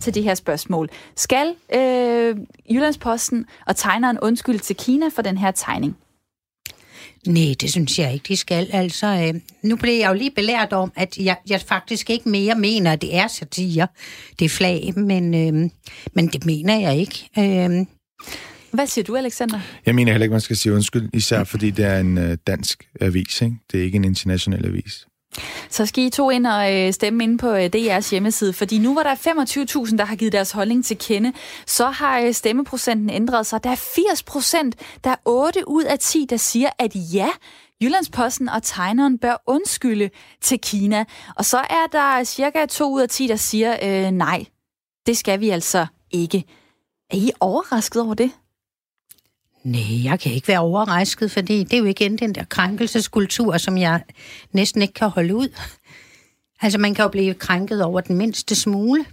til det her spørgsmål. Skal øh, Jyllandsposten og tegneren undskylde til Kina for den her tegning? Nej, det synes jeg ikke, de skal. Altså, øh, nu blev jeg jo lige belært om, at jeg, jeg faktisk ikke mere mener, at det er satire, det er flag, men, øh, men det mener jeg ikke. Øh, hvad siger du, Alexander? Jeg mener heller ikke, man skal sige undskyld, især fordi det er en øh, dansk avis, ikke? Det er ikke en international avis. Så skal I to ind og øh, stemme ind på øh, DR's hjemmeside, fordi nu hvor der er 25.000, der har givet deres holdning til kende, så har øh, stemmeprocenten ændret sig. Der er 80 procent, der er 8 ud af 10, der siger, at ja, Jyllandsposten og tegneren bør undskylde til Kina. Og så er der cirka 2 ud af 10, der siger, øh, nej, det skal vi altså ikke. Er I overrasket over det? Nej, jeg kan ikke være overrasket, fordi det er jo igen den der krænkelseskultur, som jeg næsten ikke kan holde ud. Altså, man kan jo blive krænket over den mindste smule.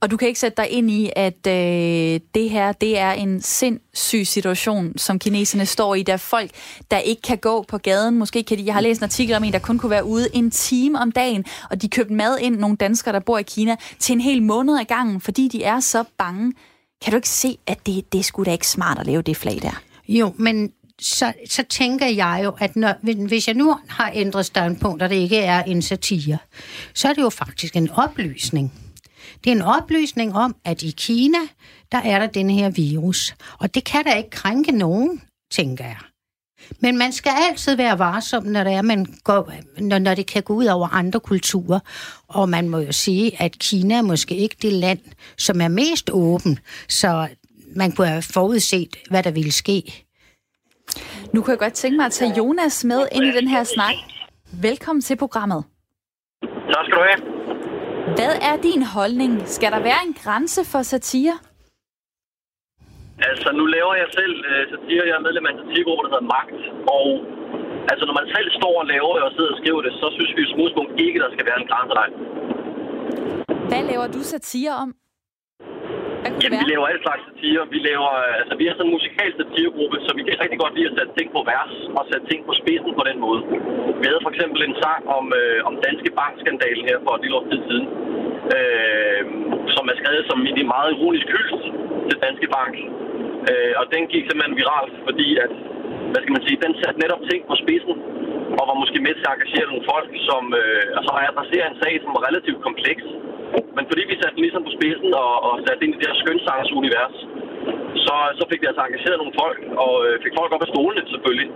Og du kan ikke sætte dig ind i, at øh, det her det er en sindssyg situation, som kineserne står i. Der er folk, der ikke kan gå på gaden. Måske kan de, jeg har læst en artikel om en, der kun kunne være ude en time om dagen, og de købte mad ind, nogle danskere, der bor i Kina, til en hel måned ad gangen, fordi de er så bange kan du ikke se, at det, det skulle da ikke smart at lave det flag der? Jo, men så, så tænker jeg jo, at når, hvis jeg nu har ændret standpunkt, og det ikke er en satire, så er det jo faktisk en oplysning. Det er en oplysning om, at i Kina, der er der den her virus. Og det kan da ikke krænke nogen, tænker jeg. Men man skal altid være varsom, når det, er, man går, når, når det kan gå ud over andre kulturer. Og man må jo sige, at Kina er måske ikke det land, som er mest åben. Så man kunne have forudset, hvad der ville ske. Nu kan jeg godt tænke mig at tage Jonas med ind i den her snak. Velkommen til programmet. Tak skal du have. Hvad er din holdning? Skal der være en grænse for satire? Altså, nu laver jeg selv øh, satire. Jeg er medlem af en satiregruppe, der hedder Magt. Og altså, når man selv står og laver det og sidder og skriver det, så synes vi i smudspunkt ikke, der skal være en grænseleg. Hvad laver du satire om? Jamen, vi laver alle slags satire. Vi laver, altså, vi er sådan en musikalsk satiregruppe, så vi kan rigtig godt lide at sætte ting på vers og sætte ting på spidsen på den måde. Vi havde for eksempel en sang om, øh, om Danske Bankskandalen her for et lille år tid siden, øh, som er skrevet som en meget ironisk hyldest til Danske Bank. Øh, og den gik simpelthen viralt, fordi at, hvad skal man sige, den satte netop ting på spidsen, og var måske med til at engagere nogle folk, som øh, altså adresserer en sag, som var relativt kompleks. Men fordi vi satte den ligesom på spidsen og, og satte ind i det her skønsangs-univers, så, så fik vi altså engageret nogle folk, og øh, fik folk op af stolene selvfølgelig.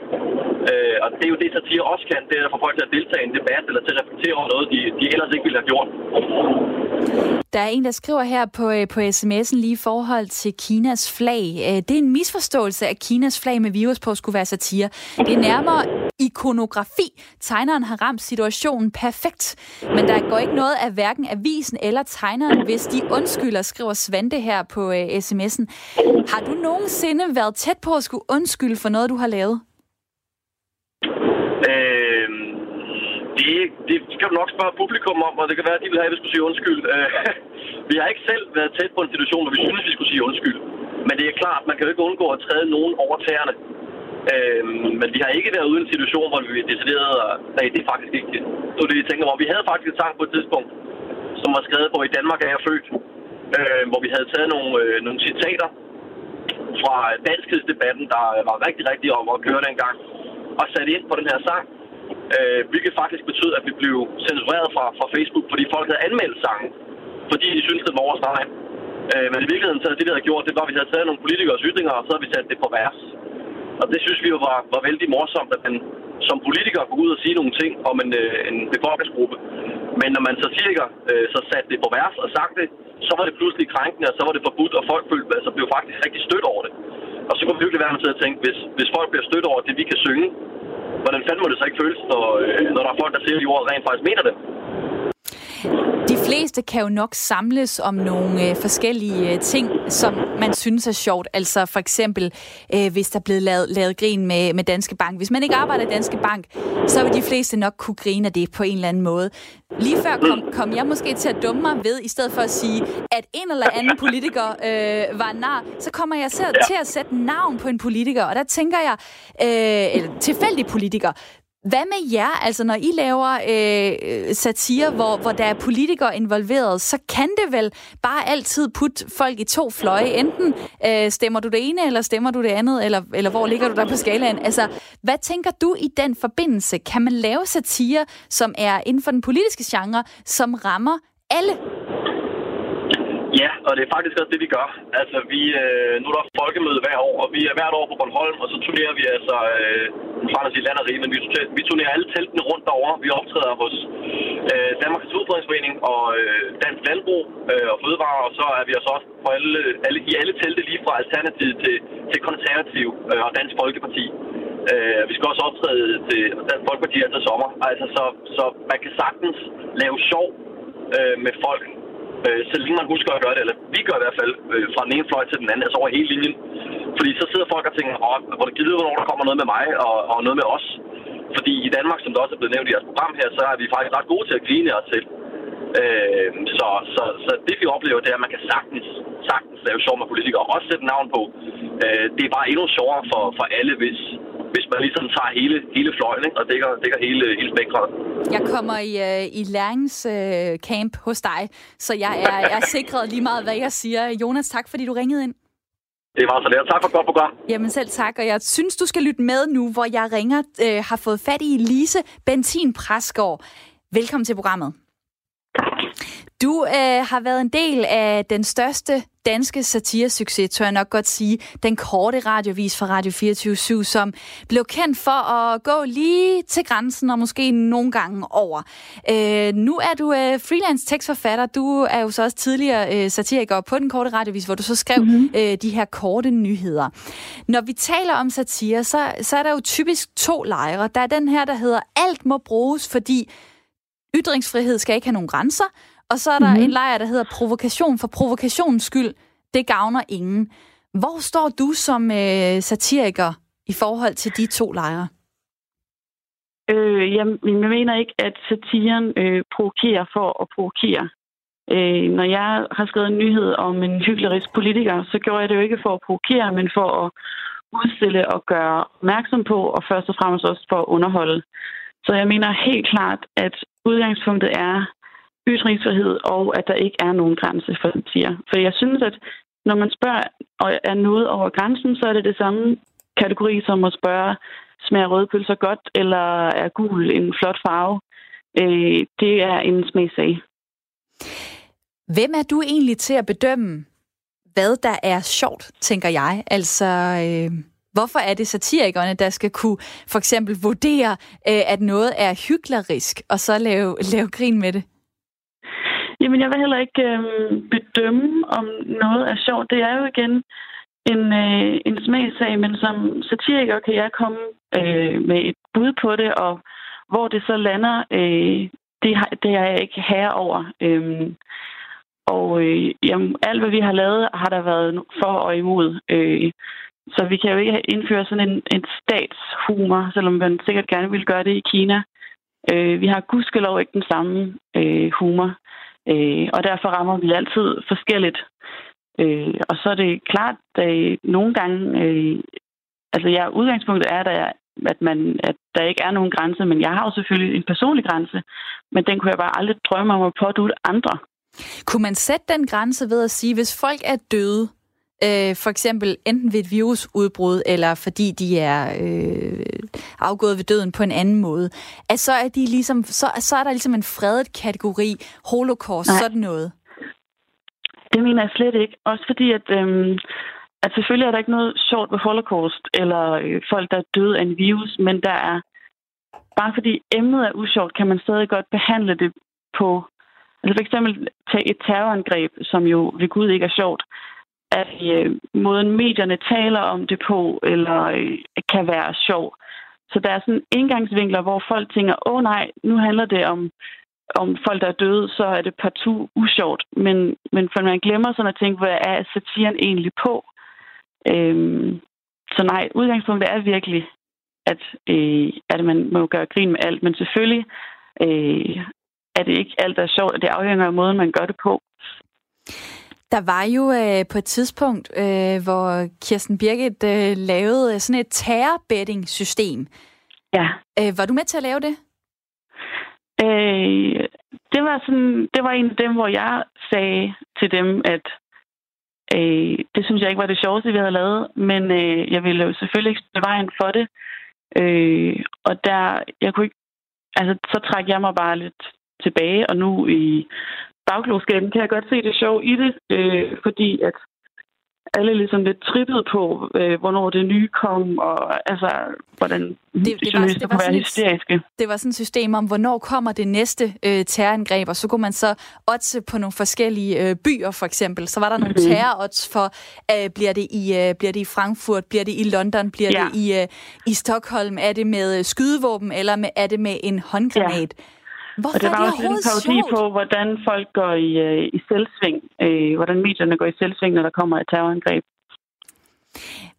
Øh, og det er jo det, satire også kan, det er at få folk til at deltage i en debat, eller til at reflektere over noget, de, de ellers ikke ville have gjort. Der er en, der skriver her på, øh, på sms'en lige i forhold til Kinas flag. Øh, det er en misforståelse, at Kinas flag med virus på skulle være satire. Det er nærmere ikonografi. Tegneren har ramt situationen perfekt, men der går ikke noget af hverken avisen eller tegneren, hvis de undskylder, skriver Svante her på uh, sms'en. Har du nogensinde været tæt på at skulle undskylde for noget, du har lavet? Øh, det, det skal du nok spørge publikum om, og det kan være, at de vil have, at vi skulle sige undskyld. Øh, (laughs) vi har ikke selv været tæt på en situation, hvor vi synes, vi skulle sige undskyld. Men det er klart, man kan jo ikke undgå at træde nogen over tæerne. Øhm, men vi har ikke været ude i en situation, hvor vi decideret, nej, det er faktisk ikke det. Så det, jeg tænker, hvor vi havde faktisk et sang på et tidspunkt, som var skrevet på I Danmark er jeg født, øh, hvor vi havde taget nogle, øh, nogle citater fra danskhedsdebatten, der var rigtig, rigtig om at køre dengang, og sat ind på den her sang, øh, hvilket faktisk betød, at vi blev censureret fra, fra Facebook, fordi folk havde anmeldt sangen, fordi de syntes, det var vores streg. Øh, men i virkeligheden, så det vi havde gjort, det var, at vi havde taget nogle politikers ytringer, og så havde vi sat det på vers. Og det synes vi jo var, var vældig morsomt, at man som politiker går ud og sige nogle ting om en, øh, en befolkningsgruppe. Men når man satiriker øh, så satte det på vers og sagde det, så var det pludselig krænkende, og så var det forbudt, og folk følte, altså, blev faktisk rigtig stødt over det. Og så kunne vi virkelig være med til at tænke, hvis, hvis folk bliver stødt over det, vi kan synge, hvordan fanden må det så ikke føles, når, øh, når der er folk, der siger, at ord rent faktisk mener det? De fleste kan jo nok samles om nogle øh, forskellige øh, ting, som man synes er sjovt. Altså for eksempel, øh, hvis der er blevet lavet, lavet grin med, med Danske Bank. Hvis man ikke arbejder i Danske Bank, så vil de fleste nok kunne grine af det på en eller anden måde. Lige før kom, kom jeg måske til at dumme mig ved, i stedet for at sige, at en eller anden politiker øh, var nar, så kommer jeg til, til at sætte navn på en politiker. Og der tænker jeg, øh, eller tilfældig politiker, hvad med jer? Altså, når I laver øh, satire, hvor, hvor der er politikere involveret, så kan det vel bare altid putte folk i to fløje. Enten øh, stemmer du det ene, eller stemmer du det andet, eller, eller hvor ligger du der på skalaen? Altså, hvad tænker du i den forbindelse? Kan man lave satire, som er inden for den politiske genre, som rammer alle? Ja, og det er faktisk også det, vi gør. Altså, vi, øh, nu er der folkemøde hver år, og vi er hvert år på Bornholm, og så turnerer vi altså, øh, fra at sige land og rige, men vi, vi turnerer alle teltene rundt derovre. Vi optræder hos øh, Danmarks Naturfredningsforening og øh, Dansk Landbrug øh, og Fødevare, og så er vi altså også på alle, alle, i alle telte lige fra Alternativ til, til Konservativ øh, og Dansk Folkeparti. Øh, vi skal også optræde til Dansk Folkeparti her til sommer. Altså, så, så man kan sagtens lave sjov øh, med folk, øh, så længe man husker at gøre det, eller vi gør i hvert fald, øh, fra den ene fløj til den anden, altså over hele linjen. Fordi så sidder folk og tænker, åh, hvor det gider, hvornår der kommer noget med mig og, og noget med os. Fordi i Danmark, som det også er blevet nævnt i jeres program her, så er vi faktisk ret gode til at grine os til. Øh, så, så, så det vi oplever, det er, at man kan sagtens, sagtens lave sjov med politikere, og også sætte navn på. Øh, det er bare endnu sjovere for, for alle, hvis, hvis man ligesom tager hele, hele fløjen ikke? og dækker, dækker hele, hele spektret. Jeg kommer i, uh, i læringscamp uh, hos dig, så jeg er, jeg er sikret lige meget, hvad jeg siger. Jonas, tak fordi du ringede ind. Det var så det. Tak for et godt program. Jamen selv tak, og jeg synes, du skal lytte med nu, hvor jeg ringer, øh, har fået fat i Lise Bentin Præsgaard. Velkommen til programmet. Du øh, har været en del af den største danske satiresucces, tør jeg nok godt sige, den korte radiovis fra Radio 24 som blev kendt for at gå lige til grænsen og måske nogle gange over. Øh, nu er du øh, freelance tekstforfatter. Du er jo så også tidligere øh, satiriker på den korte radiovis, hvor du så skrev mm-hmm. øh, de her korte nyheder. Når vi taler om satire, så, så er der jo typisk to lejre. Der er den her, der hedder, alt må bruges, fordi ytringsfrihed skal ikke have nogen grænser, og så er der mm-hmm. en lejr, der hedder provokation for provokationens skyld. Det gavner ingen. Hvor står du som øh, satiriker i forhold til de to lejre? Øh, jeg, jeg mener ikke, at satiren øh, provokerer for at provokere. Øh, når jeg har skrevet en nyhed om en hyggelig politiker, så gjorde jeg det jo ikke for at provokere, men for at udstille og gøre opmærksom på, og først og fremmest også for at underholde. Så jeg mener helt klart, at udgangspunktet er ytringsfrihed, og at der ikke er nogen grænse for satire. For jeg synes, at når man spørger, og er noget over grænsen, så er det det samme kategori som at spørge, smager røde pølser godt, eller er gul en flot farve? Øh, det er en smagsag. Hvem er du egentlig til at bedømme, hvad der er sjovt, tænker jeg? Altså, øh, hvorfor er det satirikerne, der skal kunne for eksempel vurdere, øh, at noget er hyklerisk, og så lave, lave grin med det? Jamen, jeg vil heller ikke øh, bedømme, om noget er sjovt. Det er jo igen en, øh, en smagsag, men som satiriker kan jeg komme øh, med et bud på det, og hvor det så lander, øh, det, har, det er jeg ikke herre over. Øh, og øh, jamen, alt, hvad vi har lavet, har der været for og imod. Øh, så vi kan jo ikke indføre sådan en, en statshumor, selvom man sikkert gerne ville gøre det i Kina. Øh, vi har gudskelov ikke den samme øh, humor. Øh, og derfor rammer vi altid forskelligt. Øh, og så er det klart, at øh, nogle gange, øh, altså ja, udgangspunktet er, der, at, man, at der ikke er nogen grænse, men jeg har jo selvfølgelig en personlig grænse, men den kunne jeg bare aldrig drømme om at pådute andre. Kunne man sætte den grænse ved at sige, hvis folk er døde, øh, for eksempel enten ved et virusudbrud, eller fordi de er øh, afgået ved døden på en anden måde, at så er, de ligesom, så, så er der ligesom en fredet kategori, holocaust, Nej. sådan noget? Det mener jeg slet ikke. Også fordi, at, øh, at selvfølgelig er der ikke noget sjovt ved holocaust, eller øh, folk, der er døde af en virus, men der er, bare fordi emnet er usjovt, kan man stadig godt behandle det på Altså for eksempel tage et terrorangreb, som jo ved Gud ikke er sjovt, at øh, måden medierne taler om det på, eller øh, kan være sjov. Så der er sådan indgangsvinkler, hvor folk tænker, åh oh, nej, nu handler det om om folk, der er døde, så er det partout usjovt. Men, men for man glemmer sådan at tænke, hvad er satiren egentlig på? Øhm, så nej, udgangspunktet er virkelig, at, øh, at man må gøre grin med alt. Men selvfølgelig øh, er det ikke alt, der er sjovt, og det afhænger af måden, man gør det på. Der var jo øh, på et tidspunkt, øh, hvor Kirsten Birgit øh, lavede sådan et terrorbetting-system. Ja. Øh, var du med til at lave det? Øh, det var sådan, det var en af dem, hvor jeg sagde til dem, at øh, det synes jeg ikke var det sjoveste, vi havde lavet, men øh, jeg ville jo selvfølgelig ikke stå vejen for det. Øh, og der, jeg kunne ikke, altså, så trækker jeg mig bare lidt tilbage, og nu i bagklogskaben kan jeg godt se det sjov i det, øh, fordi at alle ligesom lidt trippet på, øh, hvornår det nye kom, og altså, hvordan det, det var, det var være hysteriske. Det var sådan et system om, hvornår kommer det næste øh, terrorangreb, og så kunne man så oddse på nogle forskellige øh, byer, for eksempel. Så var der nogle mm-hmm. terrorodds for, øh, bliver, det i, øh, bliver det i Frankfurt, bliver det i London, bliver ja. det i, øh, i Stockholm, er det med øh, skydevåben, eller med, er det med en håndgranat? Ja. Hvorfor og det var er også en parodi på, hvordan folk går i, øh, i selvsving, øh, hvordan medierne går i selvsving, når der kommer et terrorangreb.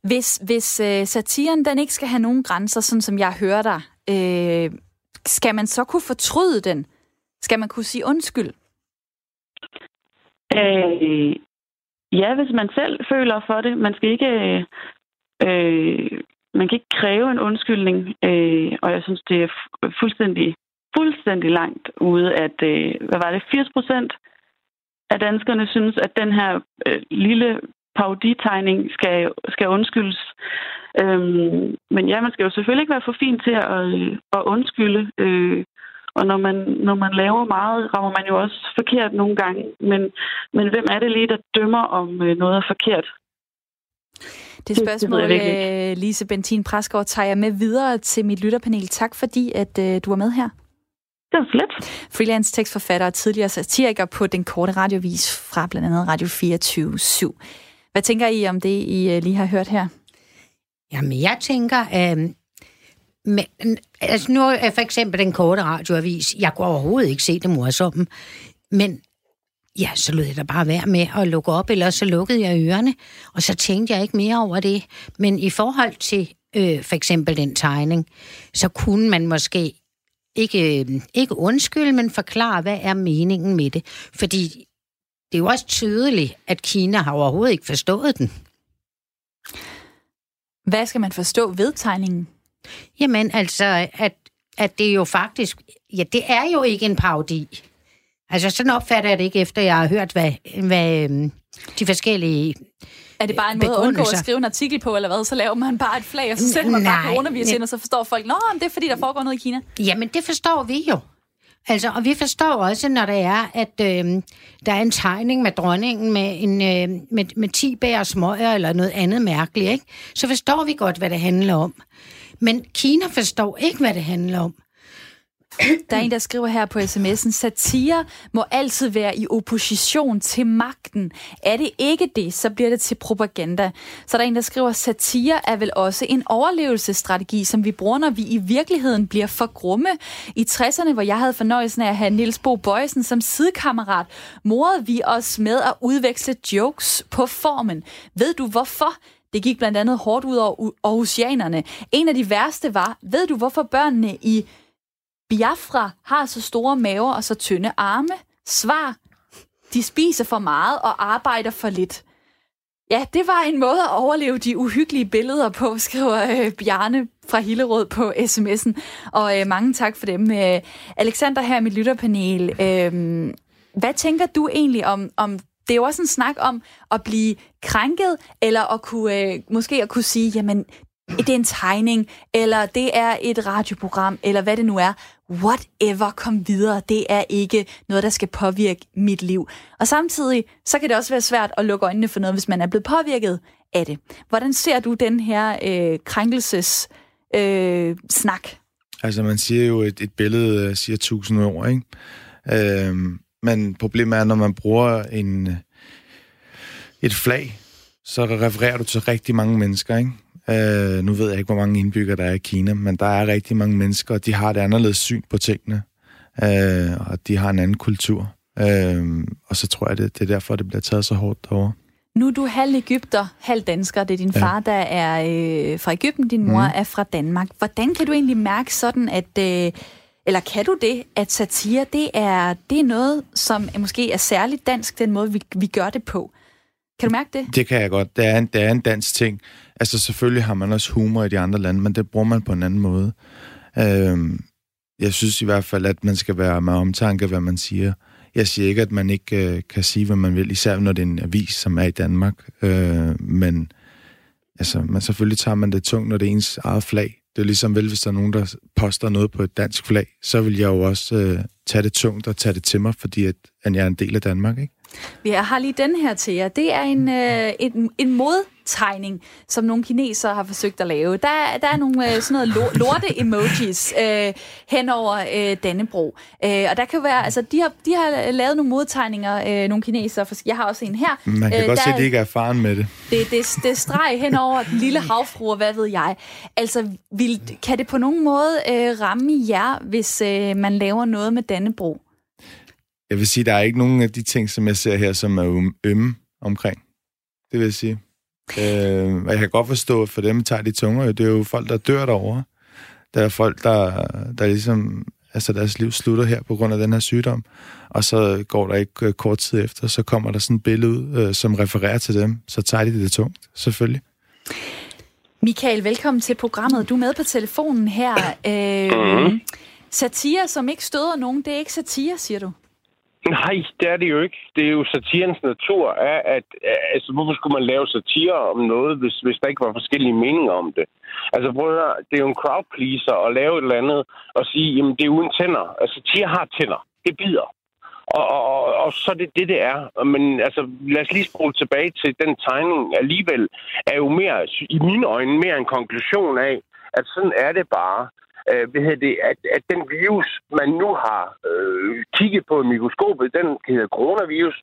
Hvis, hvis øh, satiren den ikke skal have nogen grænser, sådan som jeg hører dig, øh, skal man så kunne fortryde den? Skal man kunne sige undskyld? Øh, ja, hvis man selv føler for det. Man skal ikke... Øh, man kan ikke kræve en undskyldning, øh, og jeg synes, det er fuldstændig fuldstændig langt ude, at, øh, hvad var det, 80 procent af danskerne synes, at den her øh, lille paroditegning skal, skal undskyldes. Øhm, men ja, man skal jo selvfølgelig ikke være for fin til at, øh, at undskylde. Øh, og når man, når man laver meget, rammer man jo også forkert nogle gange. Men, men hvem er det lige, der dømmer, om øh, noget er forkert? Det spørgsmål, det, øh, Lise Bentin Præsgaard, tager jeg med videre til mit lytterpanel. Tak fordi, at du var med her. Det var slet. Freelance tekstforfatter og tidligere satiriker på den korte radiovis fra blandt andet Radio 24 /7. Hvad tænker I om det, I øh, lige har hørt her? Jamen, jeg tænker, øh, men, altså nu er for eksempel den korte radioavis, jeg kunne overhovedet ikke se det morsomme, men ja, så lød jeg da bare være med at lukke op, eller så lukkede jeg ørerne, og så tænkte jeg ikke mere over det. Men i forhold til øh, for eksempel den tegning, så kunne man måske ikke, ikke undskylde, men forklare, hvad er meningen med det. Fordi det er jo også tydeligt, at Kina har overhovedet ikke forstået den. Hvad skal man forstå ved tegningen? Jamen altså, at, at det jo faktisk... Ja, det er jo ikke en parodi. Altså, sådan opfatter jeg det ikke, efter jeg har hørt, hvad, hvad øhm, de forskellige er det bare en måde at undgå at skrive en artikel på, eller hvad? Så laver man bare et flag, og så sætter man bare coronavirus ind, og så forstår folk, nå, det er fordi, der foregår noget i Kina. Jamen, det forstår vi jo. Altså, og vi forstår også, når det er, at øh, der er en tegning med dronningen med, en, øh, med, med 10 bær smøger eller noget andet mærkeligt, ikke? så forstår vi godt, hvad det handler om. Men Kina forstår ikke, hvad det handler om. Der er en, der skriver her på sms'en, satire må altid være i opposition til magten. Er det ikke det, så bliver det til propaganda. Så der er en, der skriver, satire er vel også en overlevelsesstrategi, som vi bruger, når vi i virkeligheden bliver for grumme. I 60'erne, hvor jeg havde fornøjelsen af at have Niels Bo Bøjsen som sidekammerat, morede vi os med at udveksle jokes på formen. Ved du hvorfor? Det gik blandt andet hårdt ud over Aarhusianerne. En af de værste var, ved du hvorfor børnene i Biafra har så store maver og så tynde arme? Svar. De spiser for meget og arbejder for lidt. Ja, det var en måde at overleve de uhyggelige billeder på, skriver øh, Bjarne fra Hillerød på sms'en. Og øh, mange tak for dem. Øh, Alexander her i mit lytterpanel. Øh, hvad tænker du egentlig om, om det er jo også en snak om at blive krænket, eller at kunne, øh, måske at kunne sige, jamen, det er en tegning, eller det er et radioprogram, eller hvad det nu er. Whatever, kom videre. Det er ikke noget, der skal påvirke mit liv. Og samtidig, så kan det også være svært at lukke øjnene for noget, hvis man er blevet påvirket af det. Hvordan ser du den her øh, krænkelses øh, snak? Altså, man siger jo, et, et billede øh, siger tusind ord, ikke? Øh, men problemet er, når man bruger en, øh, et flag, så refererer du til rigtig mange mennesker, ikke? Øh, nu ved jeg ikke, hvor mange indbyggere der er i Kina, men der er rigtig mange mennesker, og de har et anderledes syn på tingene. øh, og de har en anden kultur. Øh, og så tror jeg, det, det er derfor, det bliver taget så hårdt derovre. Nu er du halv Ægypter, halv dansker. Det er din far, der er øh, fra Ægypten, din mor mm. er fra Danmark. Hvordan kan du egentlig mærke sådan, at... Øh, eller kan du det, at satire, det er, det er noget, som måske er særligt dansk, den måde, vi, vi gør det på? Kan du mærke det? Det kan jeg godt. Det er en, det er en dansk ting. Altså selvfølgelig har man også humor i de andre lande, men det bruger man på en anden måde. Øhm, jeg synes i hvert fald, at man skal være med omtanke, hvad man siger. Jeg siger ikke, at man ikke øh, kan sige, hvad man vil, især når det er en avis, som er i Danmark. Øh, men altså, man, selvfølgelig tager man det tungt, når det er ens eget flag. Det er ligesom vel, hvis der er nogen, der poster noget på et dansk flag, så vil jeg jo også øh, tage det tungt og tage det til mig, fordi at, at jeg er en del af Danmark, ikke? Vi har lige den her til jer. Det er en, øh, en, en modtegning, som nogle kinesere har forsøgt at lave. Der, der er nogle øh, sådan noget lorte-emojis øh, hen over øh, Dannebro. Øh, og der kan være, altså de har, de har lavet nogle modtegninger, øh, nogle kinesere. Jeg har også en her. Man kan øh, godt der, se, at de ikke er erfaren med det. Det, det, det streg hen over den lille havfru, og hvad ved jeg. Altså, vil, kan det på nogen måde øh, ramme jer, hvis øh, man laver noget med Dannebro? Jeg vil sige, der er ikke nogen af de ting, som jeg ser her, som er ømme omkring. Det vil jeg sige. Øh, og jeg kan godt forstå, at for dem tager de tunger. Det er jo folk, der dør derovre. Der er folk, der, der ligesom... Altså deres liv slutter her på grund af den her sygdom. Og så går der ikke øh, kort tid efter, så kommer der sådan et billede ud, øh, som refererer til dem. Så tager de det tungt, selvfølgelig. Michael, velkommen til programmet. Du er med på telefonen her. Øh, mm-hmm. Satire, som ikke støder nogen, det er ikke satire, siger du? Nej, det er det jo ikke. Det er jo satirens natur, er, at altså, hvorfor skulle man lave satire om noget, hvis, hvis der ikke var forskellige meninger om det? Altså, prøv at høre, det er jo en crowd pleaser at lave et eller andet og sige, jamen, det er uden tænder. Altså, satire har tænder. Det bider. Og, og, og, og så er det det, det er. Men altså, lad os lige spole tilbage til den tegning. Alligevel er jo mere, i mine øjne, mere en konklusion af, at sådan er det bare øh, hvad hedder det, at, at den virus, man nu har øh, kigget på i mikroskopet, den hedder coronavirus.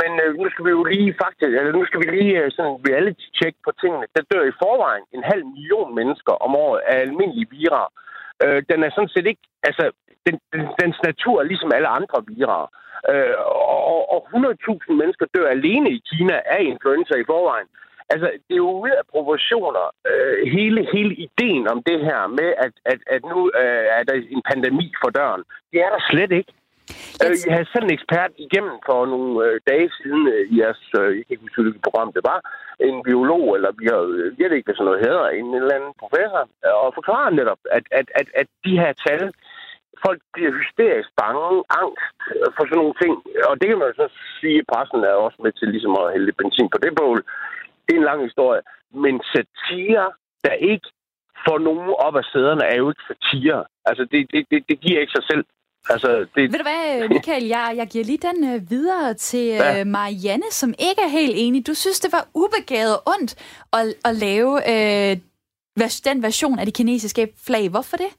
Men øh, nu skal vi jo lige faktisk, eller nu skal vi lige øh, sådan reality-check på tingene. Der dør i forvejen en halv million mennesker om året af almindelige virer. Øh, den er sådan set ikke, altså, den, den, dens natur er ligesom alle andre virer. Øh, og, og 100.000 mennesker dør alene i Kina af influenza i forvejen. Altså, det er jo ude af proportioner, øh, hele, hele ideen om det her med, at, at, at nu øh, er der en pandemi for døren. Det er der slet ikke. Yes. Øh, jeg havde selv en ekspert igennem for nogle øh, dage siden øh, i jeres, øh, jeg kan ikke huske, hvilket program det var, en biolog, eller vi har, øh, jeg ved ikke, hvad sådan noget hedder, en eller anden professor, øh, og forklare netop, at, at, at, at de her tal, folk bliver hysterisk bange, angst for sådan nogle ting. Og det kan man så sige, at pressen er også med til ligesom at hælde benzin på det bål det er en lang historie. Men satire, der ikke får nogen op af sæderne, er jo ikke satire. Altså, det, det, det, det giver ikke sig selv. Altså, det... Ved du hvad, Michael, jeg, jeg giver lige den uh, videre til uh, Marianne, som ikke er helt enig. Du synes, det var ubegavet og ondt at, at lave uh, den version af det kinesiske flag. Hvorfor det?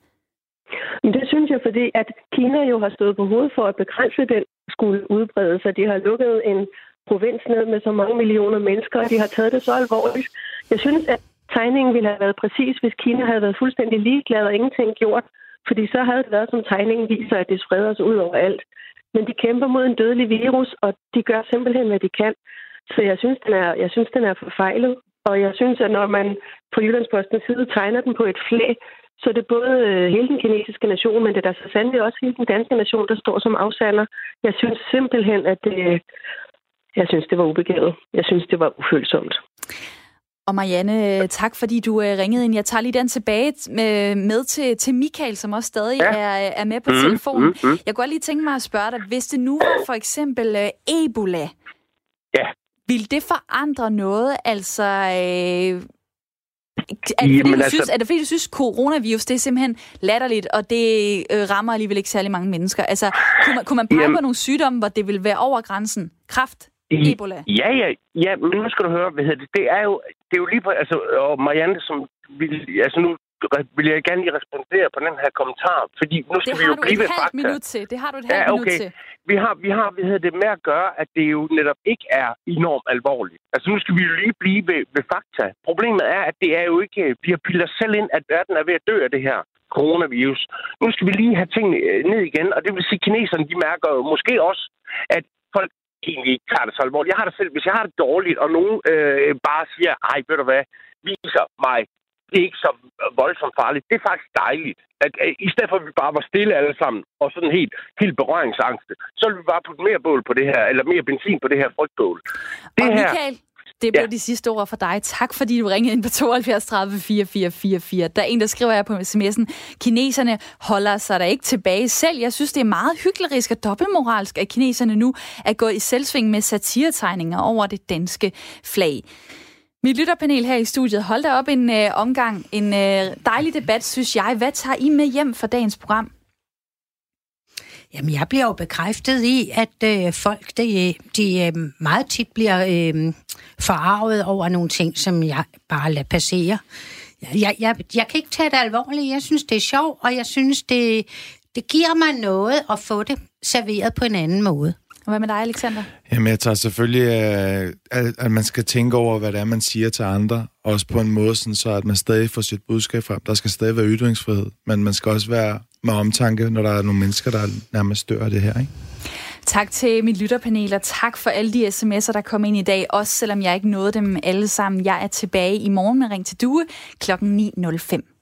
Det synes jeg, fordi at Kina jo har stået på hovedet for at begrænse den skulle udbrede sig. De har lukket en provins ned med så mange millioner mennesker, og de har taget det så alvorligt. Jeg synes, at tegningen ville have været præcis, hvis Kina havde været fuldstændig ligeglad og ingenting gjort. Fordi så havde det været, som tegningen viser, at det spreder sig ud over alt. Men de kæmper mod en dødelig virus, og de gør simpelthen, hvad de kan. Så jeg synes, den er, jeg synes, den er forfejlet. Og jeg synes, at når man på Jyllandspostens side tegner den på et flæ, så det er både øh, hele den kinesiske nation, men det er der så sandelig også hele den danske nation, der står som afsander. Jeg synes simpelthen, at det, jeg synes, det var ubegavet. Jeg synes, det var ufølsomt. Og Marianne, tak fordi du øh, ringede ind. Jeg tager lige den tilbage med, med til, til Michael, som også stadig ja. er, er med på mm, telefonen. Mm, mm. Jeg kunne godt lige tænke mig at spørge dig, hvis det nu var for eksempel uh, Ebola, ja. vil det forandre noget? Altså, øh, er det, fordi, du altså... synes, er det fordi, du synes, coronavirus det er simpelthen latterligt, og det øh, rammer alligevel ikke særlig mange mennesker? Altså, kunne man, kunne man pege Jamen... på nogle sygdomme, hvor det vil være over grænsen? Kraft? Ebola? Ja, ja, ja, men nu skal du høre, hvad hedder det, det er jo, det er jo lige på, altså, og Marianne, som vil, altså nu vil jeg gerne lige respondere på den her kommentar, fordi nu skal vi jo blive ved fakta. minut til. Det har du et halvt ja, okay. minut til. Vi har, vi har hvad hedder det, med at gøre, at det jo netop ikke er enormt alvorligt. Altså nu skal vi jo lige blive ved, ved fakta. Problemet er, at det er jo ikke, vi har bildet os selv ind, at verden er ved at dø af det her coronavirus. Nu skal vi lige have tingene øh, ned igen, og det vil sige, at kineserne de mærker jo måske også, at folk egentlig ikke tager det så alvorligt. Jeg har det selv, hvis jeg har det dårligt, og nogen øh, bare siger, ej, ved du hvad, viser mig, det er ikke så voldsomt farligt. Det er faktisk dejligt, at, at i stedet for, at vi bare var stille alle sammen, og sådan helt, helt berøringsangste, så vil vi bare putte mere bål på det her, eller mere benzin på det her frygtbål. Det og her, Michael, det blev ja. de sidste ord for dig. Tak fordi du ringede ind på 72 30 4444. Der er en, der skriver her på sms'en, kineserne holder sig der ikke tilbage selv. Jeg synes, det er meget hyggeligt og dobbeltmoralsk, at kineserne nu er gået i selvsving med satiretegninger over det danske flag. Mit lytterpanel her i studiet, hold da op en øh, omgang. En øh, dejlig debat, synes jeg. Hvad tager I med hjem for dagens program? Jamen, jeg bliver jo bekræftet i, at øh, folk de, øh, de øh, meget tit bliver øh, forarvet over nogle ting, som jeg bare lader passere. Jeg, jeg, jeg kan ikke tage det alvorligt. Jeg synes, det er sjovt, og jeg synes, det, det giver mig noget at få det serveret på en anden måde. Og hvad med dig, Alexander? Jamen, jeg tager selvfølgelig, øh, at man skal tænke over, hvad det er, man siger til andre. Også på en måde, sådan, så at man stadig får sit budskab frem. Der skal stadig være ytringsfrihed, men man skal også være med omtanke, når der er nogle mennesker, der nærmest dør af det her, ikke? Tak til mit lytterpanel, og tak for alle de sms'er, der kom ind i dag, også selvom jeg ikke nåede dem alle sammen. Jeg er tilbage i morgen med Ring til Due kl. 9.05.